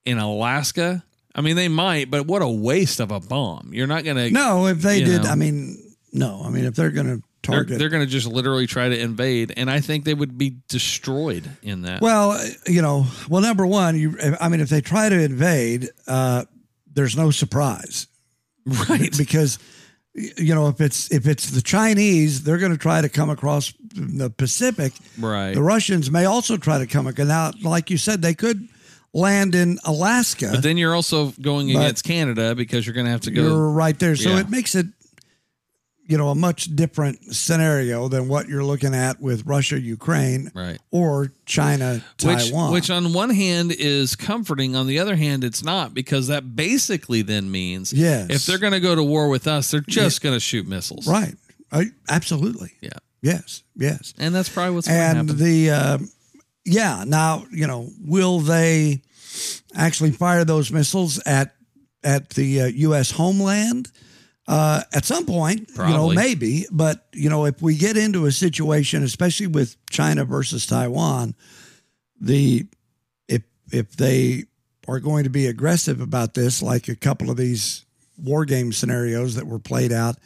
in Alaska. I mean, they might, but what a waste of a bomb. You're not going to. No, if they did, know. I mean, no, I mean if they're going to They're, target. they're going to just literally try to invade, and I think they would be destroyed in that. Well, you know, well, number one, you, I mean, if they try to invade, uh, there's no surprise, right? Because, you know, if it's if it's the Chinese, they're going to try to come across the Pacific. Right. The Russians may also try to come. ac- Now, like you said, they could land in Alaska. But then you're also going against Canada because you're going to have to go. you're right there, so Yeah. it makes it, you know, a much different scenario than what you're looking at with Russia, Ukraine, Right. or China, Which, Taiwan. which on one hand is comforting, on the other hand, it's not because that basically then means Yes. if they're going to go to war with us, they're just going to shoot missiles. right, I, absolutely. Yeah. Yes, yes. And that's probably what's going to and the uh, yeah now you know will they actually fire those missiles at at the uh, U.S. homeland uh, at some point you know maybe but you know if we get into a situation especially with China versus Taiwan the if if they are going to be aggressive about this like a couple of these war game scenarios that were played out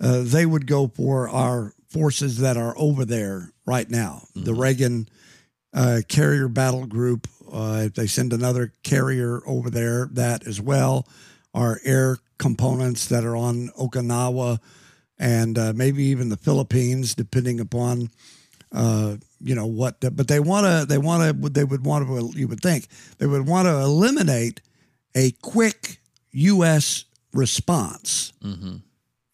uh, they would go for our forces that are over there right now. The Reagan uh, carrier battle group, uh, if they send another carrier over there, that as well, our air components that are on Okinawa and uh, maybe even the Philippines, depending upon. Uh, you know what? But they want to. They want to. They would want to. You would think they would want to eliminate a quick U.S. response Mhm.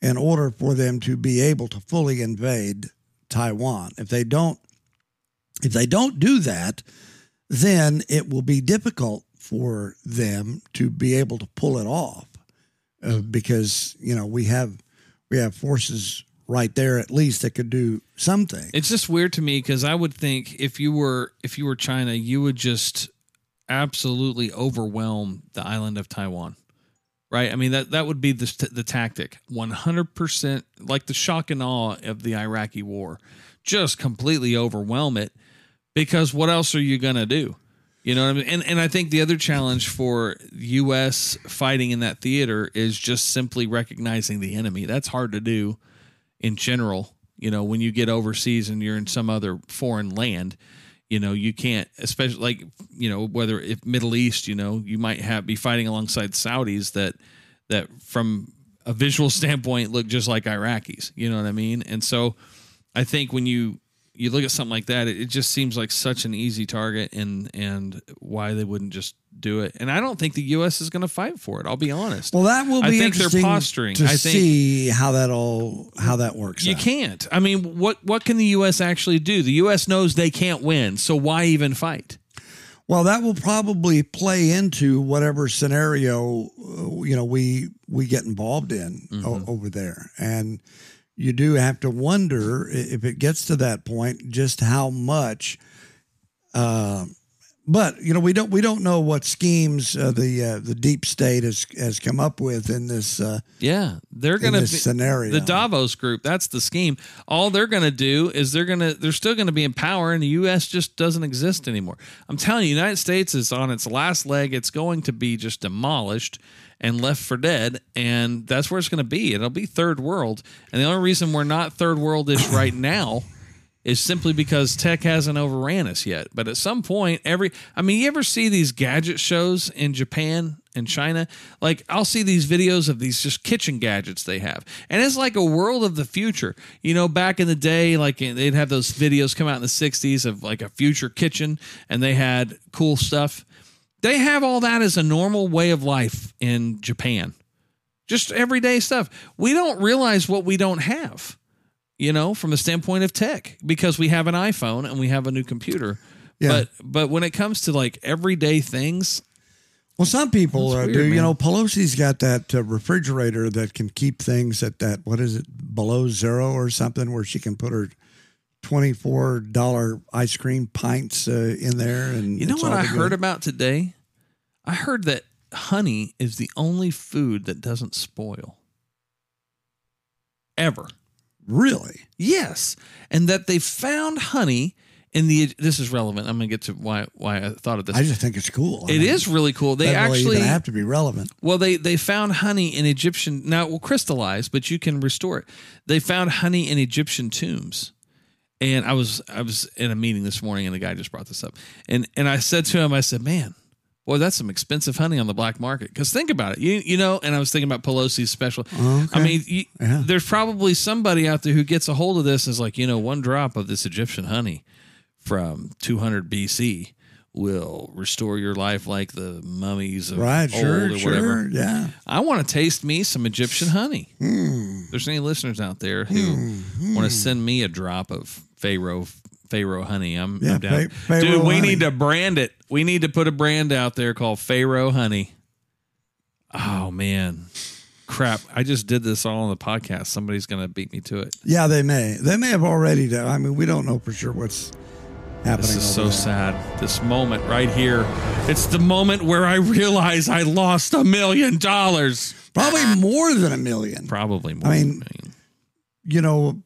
in order for them to be able to fully invade Taiwan. If they don't if they don't do that, then it will be difficult for them to be able to pull it off uh, because you know we have we have forces right there at least that could do something. It's just weird to me because I would think if you were if you were China, you would just absolutely overwhelm the island of Taiwan, right? I mean that that would be the the tactic, one hundred percent, like the shock and awe of the Iraqi War, just completely overwhelm it. Because what else are you gonna do? You know what I mean? And and I think the other challenge for U.S. fighting in that theater is just simply recognizing the enemy. That's hard to do in general. You know, when you get overseas and you're in some other foreign land, you know, you can't, especially like, you know, whether if Middle East, you know, you might have be fighting alongside Saudis that that from a visual [laughs] standpoint look just like Iraqis. You know what I mean? And so I think when you you look at something like that, it, it just seems like such an easy target, and and why they wouldn't just do it. And I don't think the U.S. is going to fight for it. I'll be honest. Well, that will I be think they're interesting posturing. to I think- see how that all how that works. you out. can't. I mean, what what can the U.S. actually do? The U.S. knows they can't win, so why even fight? Well, that will probably play into whatever scenario uh, you know we we get involved in Mm-hmm. o- over there, and you do have to wonder if it gets to that point, just how much. Uh, but you know we don't we don't know what schemes uh, the uh, the deep state has has come up with in this uh, Yeah, they're going to scenario. the Davos group. That's the scheme. All they're going to do is they're going to they're still going to be in power, and the U.S. just doesn't exist anymore. I'm telling you, the United States is on its last leg. It's going to be just demolished and left for dead, and that's where it's going to be. It'll be third world, and the only reason we're not third worldish [coughs] right now. Is simply because tech hasn't overran us yet. But at some point, every I mean, you ever see these gadget shows in Japan and China? Like, I'll see these videos of these just kitchen gadgets they have. And it's like a world of the future. You know, back in the day, like they'd have those videos come out in the 60s of like a future kitchen and they had cool stuff. They have all that as a normal way of life in Japan. Just everyday stuff. We don't realize what we don't have you know, from the standpoint of tech, because we have an iPhone and we have a new computer. Yeah. But but when it comes to like everyday things, Well, some people uh, weird, do. You know, Pelosi's got that uh, refrigerator that can keep things at that what is it below zero or something, where she can put her twenty four dollar ice cream pints uh, in there. And you know what I heard about today? I heard that honey is the only food that doesn't spoil. Ever. Really? Yes. And that they found honey in the this is relevant. I'm gonna get to why why I thought of this. I just think it's cool. I mean, is really cool. They really actually even have to be relevant. Well, they they found honey in Egyptian. Now it will crystallize, but you can restore it. They found honey in Egyptian tombs, and I was I was in a meeting this morning, and the guy just brought this up, and and I said to him, I said, "Man, boy, that's some expensive honey on the black market." Because think about it, you you know. And I was thinking about Pelosi's special. I mean, you, Yeah. there's probably somebody out there who gets a hold of this and is like, you know, one drop of this Egyptian honey from 200 BC will restore your life like the mummies of Right? Sure. old or Sure. whatever. Yeah. I want to taste me some Egyptian honey. Hmm. There's any listeners out there who want to send me a drop of Pharaoh Pharaoh honey? I'm, Yeah, I'm down. Pharaoh Dude, we honey. need to brand it. We need to put a brand out there called Pharaoh honey. Oh man. Crap. I just did this all on the podcast. Somebody's going to beat me to it. Yeah. They may. They may have already done. I mean, we don't know for sure what's happening. This is so there. sad. This moment right here. It's the moment where I realize I lost a million dollars. Probably [laughs] more than a million. Probably more. I mean. You know,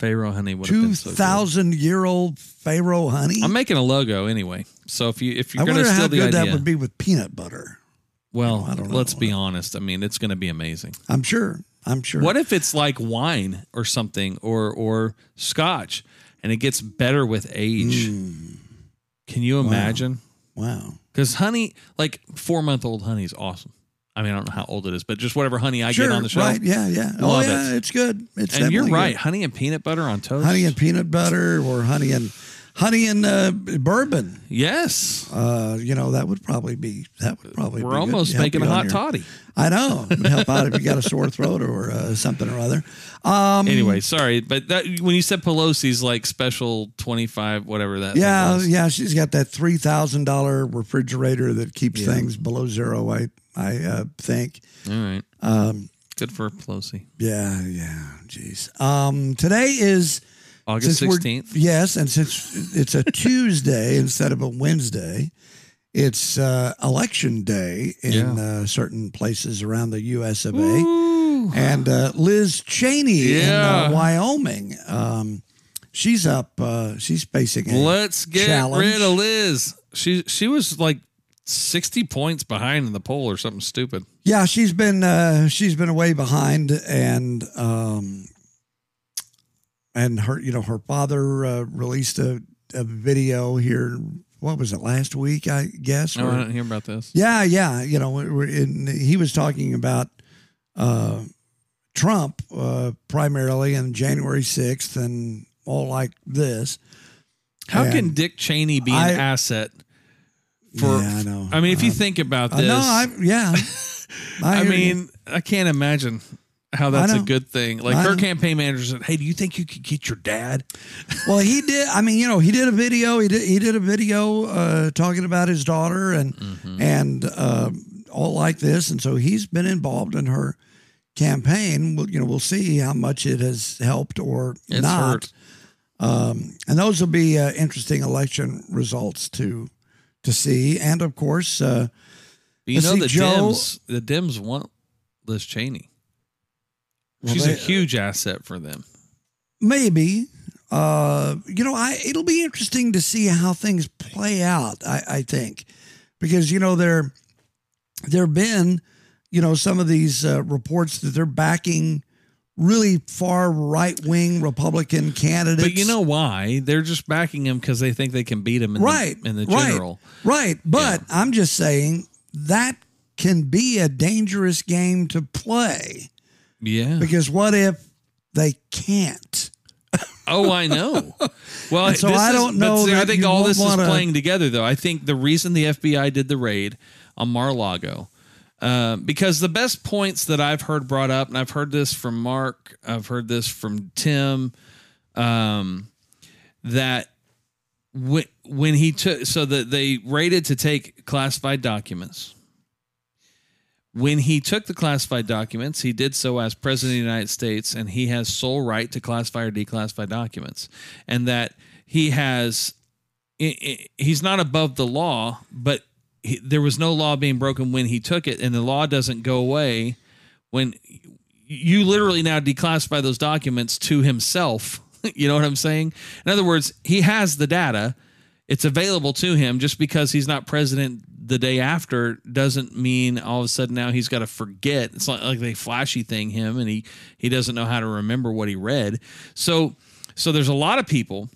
Pharaoh honey would have been so good. thousand year old Pharaoh honey. I'm making a logo anyway. So if you if I you're going wonder to how steal the good idea, that would be with peanut butter. well, I don't know. let's be honest. I mean, it's going to be amazing. I'm sure. I'm sure. What if it's like wine or something or or scotch and it gets better with age? Mm. Can you imagine? Wow. Because honey, like four month old honey is awesome. I mean, I don't know how old it is, but just whatever honey I sure. get on the shelf. Right. Yeah. Yeah. oh Love yeah. it. It's good. It's And you're right. good. Honey and peanut butter on toast. Honey and peanut butter, or honey and honey and uh, bourbon. yes. Uh, you know that would probably be that would probably. We're almost making a hot your- toddy. I know. It would help out if you got a sore throat or uh, something or other. Um, Anyway, sorry, but that when you said Pelosi's like special twenty five, whatever that. Yeah, yeah, she's got that three thousand dollar refrigerator that keeps Yeah. things below zero. I I uh, think. All right. Um, Good for Pelosi. yeah, yeah. Jeez. Um, today is August sixteenth. Yes, and since it's a Tuesday [laughs] instead of a Wednesday, it's uh, election day in Yeah. uh, certain places around the U.S. of A. And uh, Liz Cheney in Yeah. uh, Wyoming, um, she's up. Uh, she's facing a Let's get challenge. rid of Liz. She she was like sixty points behind in the poll or something stupid. Yeah, she's been uh, she's been way behind, and um, and her you know her father uh, released a, a video here. What was it last week? I guess. No, or- I didn't hear about this. yeah, yeah. You know, we're in, he was talking about uh, Trump uh, primarily on January sixth and all like this. How And- can Dick Cheney be an asset for? Yeah, I know. I mean, if you think about Uh, this, no, I yeah. [laughs] I hear you. mean, I can't imagine how that's a good thing. Like I her campaign manager said, "Hey, do you think you could get your dad?" well, he did. I mean, you know, he did a video. He did. He did a video uh, talking about his daughter and Mm-hmm. and uh, all like this, and so he's been involved in her campaign. We'll, you know, we'll see how much it has helped or It's not. hurt. Um, and those will be uh, interesting election results to to see. And of course, uh, But you Let's know see, the Joe- Dems, the Dems want Liz Cheney. Well, She's they- a huge asset for them. maybe. Uh, you know, I it'll be interesting to see how things play out. I, I think because you know there there have been you know some of these uh, reports that they're backing really far right wing Republican candidates. But you know why? They're just backing him because they think they can beat him in right the, in the general. right. But I'm just saying that can be a dangerous game to play Yeah. because what if they can't? Oh, I know. Well, And so I don't but know see, I think all this wanna- is playing together, though. I think the reason the FBI did the raid on Mar-a-Lago, uh, because the best points that I've heard brought up, and I've heard this from Mark, I've heard this from Tim, um, that when when he took, so that they raided to take classified documents. When he took the classified documents, he did so as president of the United States, and he has sole right to classify or declassify documents, and that he has he's not above the law, but he, there was no law being broken when he took it, and the law doesn't go away when you literally now declassify those documents to himself. [laughs] you know what I'm saying? In other words, he has the data. It's available to him just because he's not president the day after doesn't mean all of a sudden now he's got to forget. It's not like they flashy thing him and he he doesn't know how to remember what he read. So so there's a lot of people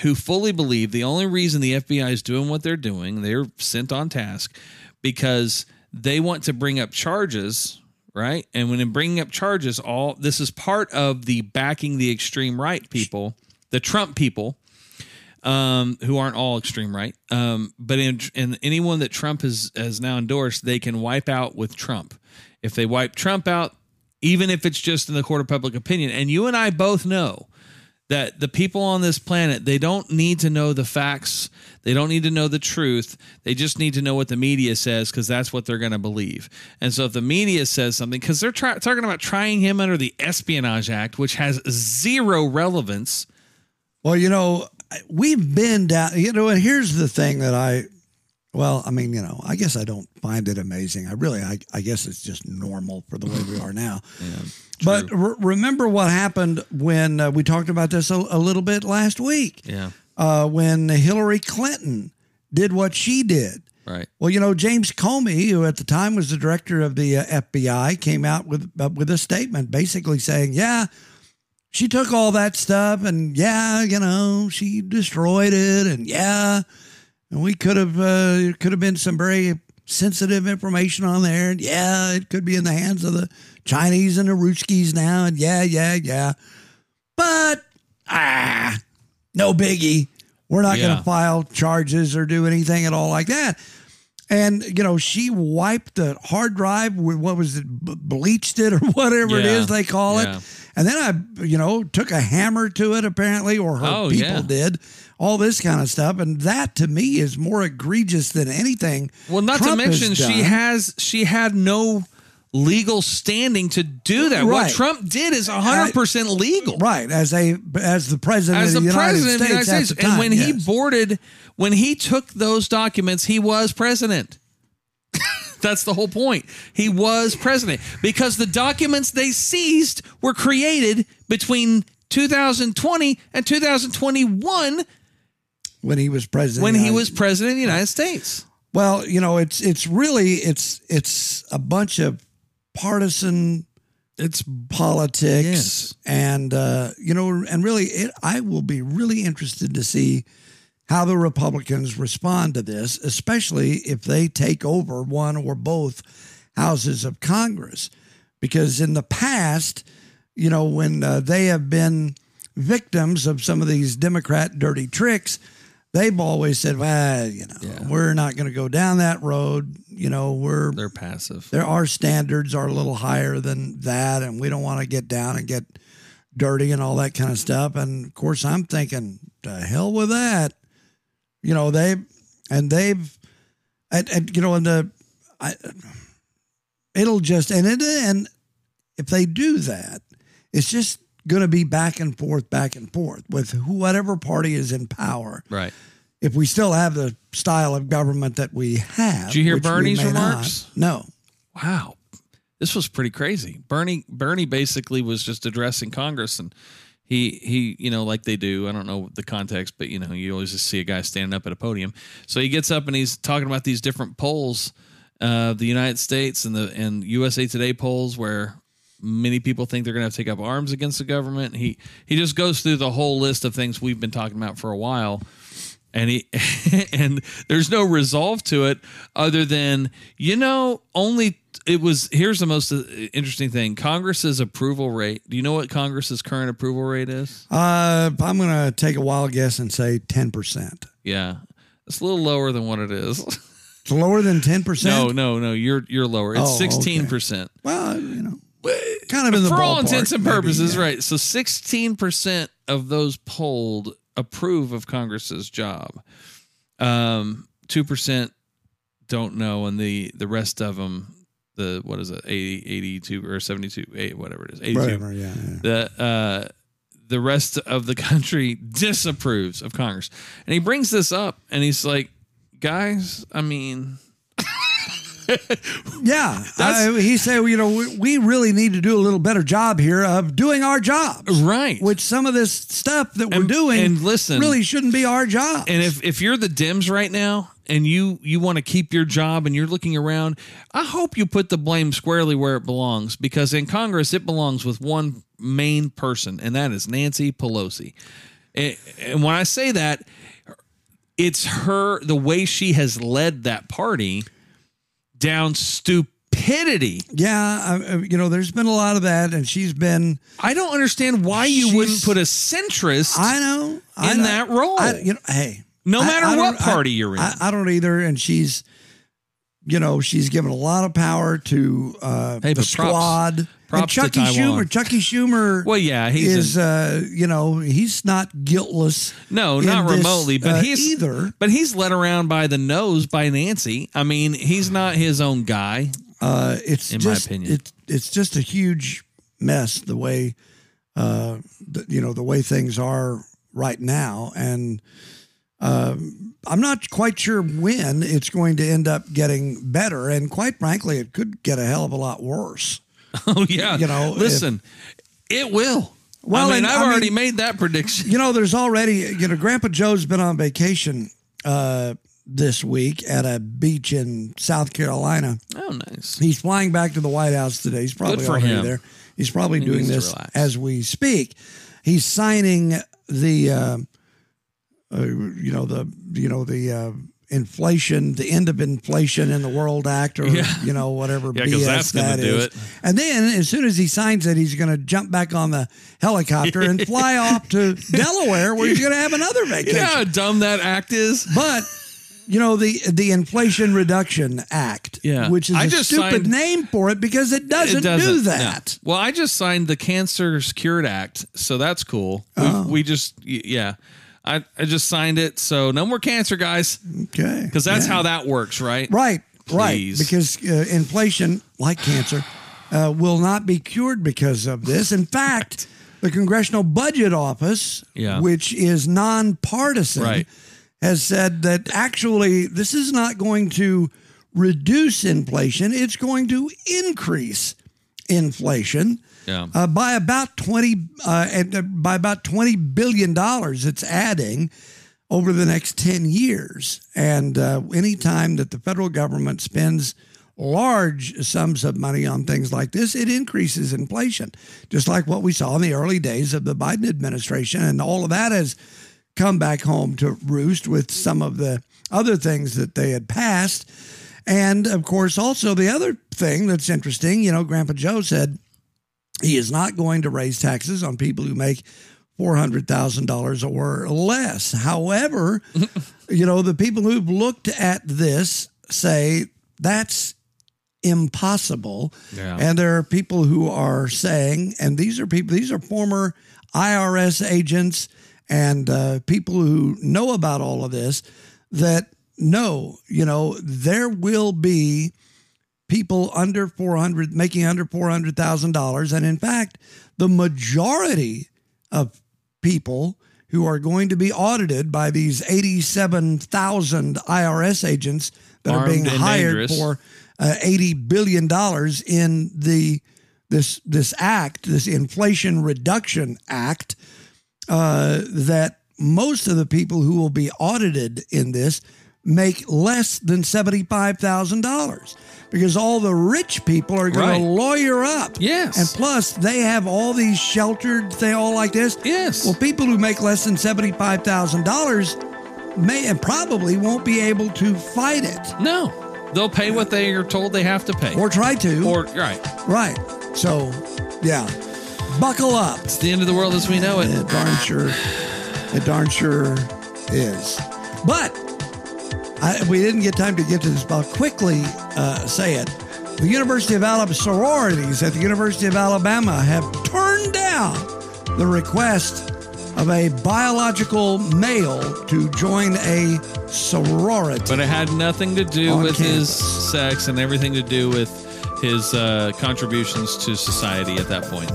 who fully believe the only reason the FBI is doing what they're doing, they're sent on task because they want to bring up charges, right? And when in bringing up charges, all this is part of the backing the extreme right people, the Trump people, um, who aren't all extreme right. Um, but in, in anyone that Trump has has now endorsed, they can wipe out with Trump. If they wipe Trump out, even if it's just in the court of public opinion, and you and I both know that the people on this planet they don't need to know the facts they don't need to know the truth they just need to know what the media says because that's what they're going to believe and so if the media says something because they're talking about trying him under the espionage act which has zero relevance Well, you know, we've been down, you know, and here's the thing that I, well, I mean, you know, I guess I don't find it amazing. I really, I, I guess it's just normal for the way we are now. [laughs] but re- remember what happened when uh, we talked about this a, a little bit last week yeah uh, when Hillary Clinton did what she did. right Well, you know, James Comey, who at the time was the director of the uh, FBI, came out with uh, with a statement basically saying, "Yeah, she took all that stuff, and yeah, you know, she destroyed it, and yeah, and we could have uh, could have been some very sensitive information on there, and yeah, it could be in the hands of the Chinese and the Ruskies now, and yeah, yeah, yeah, but ah, no biggie. We're not going to file charges or do anything at all like that." And you know, she wiped the hard drive with what was it, bleached it or [laughs] whatever it Yeah. is they call Yeah. it. And then I, you know, took a hammer to it apparently, or her Oh, people yeah. did. All this kind of stuff, and that to me is more egregious than anything. well not Trump to mention she has she had no legal standing to do that what trump did is 100% legal right as a as the president as of the the United president of the United States, States. at the time, and when he boarded, when he took those documents, he was president. [laughs] That's the whole point. He was president because the documents they seized were created between 2020 and 2021 when he was president, when he was president of the United States. Well, you know, it's it's really it's it's a bunch of partisan It's politics Yes. and uh, you know and really it, i will be really interested to see how the republicans respond to this especially if they take over one or both houses of congress because in the past you know when uh, they have been victims of some of these Democrat dirty tricks, they've always said, "Well, you know, Yeah. we're not going to go down that road. You know, we're They're passive. there. Our standards are a little higher than that, and we don't want to get down and get dirty and all that kind of stuff." And of course, I'm thinking, "The hell with that." You know, they and they've and, and you know, and the I, it'll just and it and if they do that, it's just going to be back and forth, back and forth with whatever party is in power. Right. If we still have the style of government that we have, Did you hear Bernie's may not. remarks? No. Wow. This was pretty crazy. Bernie Bernie basically was just addressing Congress and he he you know like they do. I don't know the context, but you know you always just see a guy standing up at a podium. So he gets up and he's talking about these different polls uh, of the United States and the and USA Today polls where many people think they're going to have to take up arms against the government. He he just goes through the whole list of things we've been talking about for a while and he [laughs] and there's no resolve to it other than you know only it was here's the most uh, interesting thing. Congress's approval rate do you know what congress's current approval rate is? Uh, I'm going to take a wild guess and say 10%. yeah. It's a little lower than what it is. It's lower than 10%? [laughs] no no no you're you're lower. It's Oh, 16% Well, you know, kind of in the for all intents and maybe, purposes yeah. right so 16% of those polled approve of congress's job um 2% don't know and the the rest of them the what is it 80 82 or 72 8 whatever it is 82 Whatever, yeah, yeah. the uh the rest of the [laughs] country disapproves of congress and he brings this up and he's like guys i mean [laughs] Yeah, he said, you know, we, we really need to do a little better job here of doing our job. right Which some of this stuff that we're doing and listen- really shouldn't be our job. And if if you're the Dems right now and you you want to keep your job and you're looking around, I hope you put the blame squarely where it belongs because in Congress it belongs with one main person and that is Nancy Pelosi. And, and when I say that it's her the way she has led that party down stupidity. yeah, I, you know, there's been a lot of that, and she's been. I don't understand why you wouldn't put a centrist I know I in know- that role. I, you know, hey, No matter I what party you're in. I, don't either, and she's. You know, she's given a lot of power to uh, Hey, the but props- squad. And Chucky. Schumer. Chucky Schumer. well, yeah, he's is uh, you know he's not guiltless. No, not this, remotely. But uh, he's either. But he's led around by the nose by Nancy. I mean, he's not his own guy. Uh, it's In my opinion. it's it's just a huge mess the way, uh, the, you know, the way things are right now, and um, I'm not quite sure when it's going to end up getting better. And quite frankly, it could get a hell of a lot worse. [laughs] Oh yeah. You know, listen, it will. Well, I mean, and- I've I mean- already made that prediction. You know, there's already, you know, Grandpa Joe's been on vacation uh, this week at a beach in South Carolina. Oh, nice. He's flying back to the White House today. He's probably for already him. there. He's probably He doing this as we speak. He's signing the, uh, uh, you know, the, you know, the uh, inflation, the end of inflation in the World Act, or Yeah. you know, whatever Yeah, BS that's gonna that do is. it. And then as soon as he signs it, he's going to jump back on the helicopter and [laughs] fly off to Delaware, where he's going to have another You vacation. know how dumb that act is? But you know the the Inflation Reduction Act, Yeah. which is I a stupid signed- name for it because it doesn't, do no. that. Well, I just signed the Cancer Cured Act, so that's cool. We, Oh. we just, yeah. I, I just signed it, so no more cancer, guys, Okay, because that's Yeah. how that works, right? right, right. Because uh, inflation, like cancer, uh, will not be cured because of this. In [laughs] fact, the Congressional Budget Office, Yeah. which is nonpartisan, Right. has said that actually this is not going to reduce inflation; it's going to increase inflation. Yeah. uh, by about twenty uh, and uh, by about twenty billion dollars. It's adding over the next ten years, and uh, any time that the federal government spends large sums of money on things like this, it increases inflation, just like what we saw in the early days of the Biden administration, and all of that has come back home to roost with some of the other things that they had passed. And of course, also the other thing that's interesting, you know, Grandpa Joe said he is not going to raise taxes on people who make $400,000 or less. However, [laughs] you know, the people who've looked at this say that's impossible. Yeah. And there are people who are saying, and these are people, these are former IRS agents and uh, people who know about all of this, that no, you know, there will be people under 400 making under $400,000 and in fact the majority of people who are going to be audited by these 87,000 IRS agents that are being hired dangerous. for uh, 80 billion dollars in the this this act this inflation reduction act uh, that most of the people who will be audited in this make less than $75,000 because all the rich people are going Right. to lawyer up. Yes. And plus, they have all these sheltered, they all like this. Yes. Well, people who make less than $75,000 may and probably won't be able to fight it No, they'll pay what they are told they have to pay. or try to. or right. right. So, yeah. Buckle up. It's the end of the world as we know it. It darn sure, it darn sure is. But I, we didn't get time to get to this, but I'll quickly uh, say it. The University of Alabama sororities at the University of Alabama have turned down the request of a biological male to join a sorority. But it had nothing to do with his sex and everything to do with his uh, contributions to society at that point.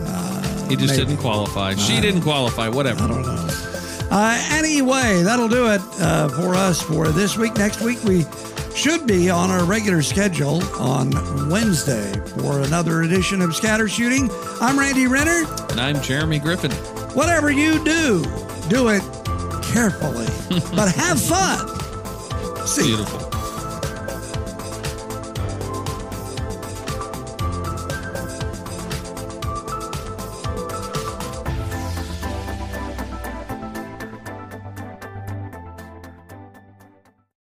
he just maybe. didn't qualify. she didn't qualify. Whatever. I don't know. Uh, anyway, that'll do it uh, for us for this week. Next week, we should be on our regular schedule on Wednesday for another edition of Scatter Shooting. I'm Randy Renner. And I'm Jeremy Griffin. Whatever you do, do it carefully, [laughs] but have fun. See you. Beautiful.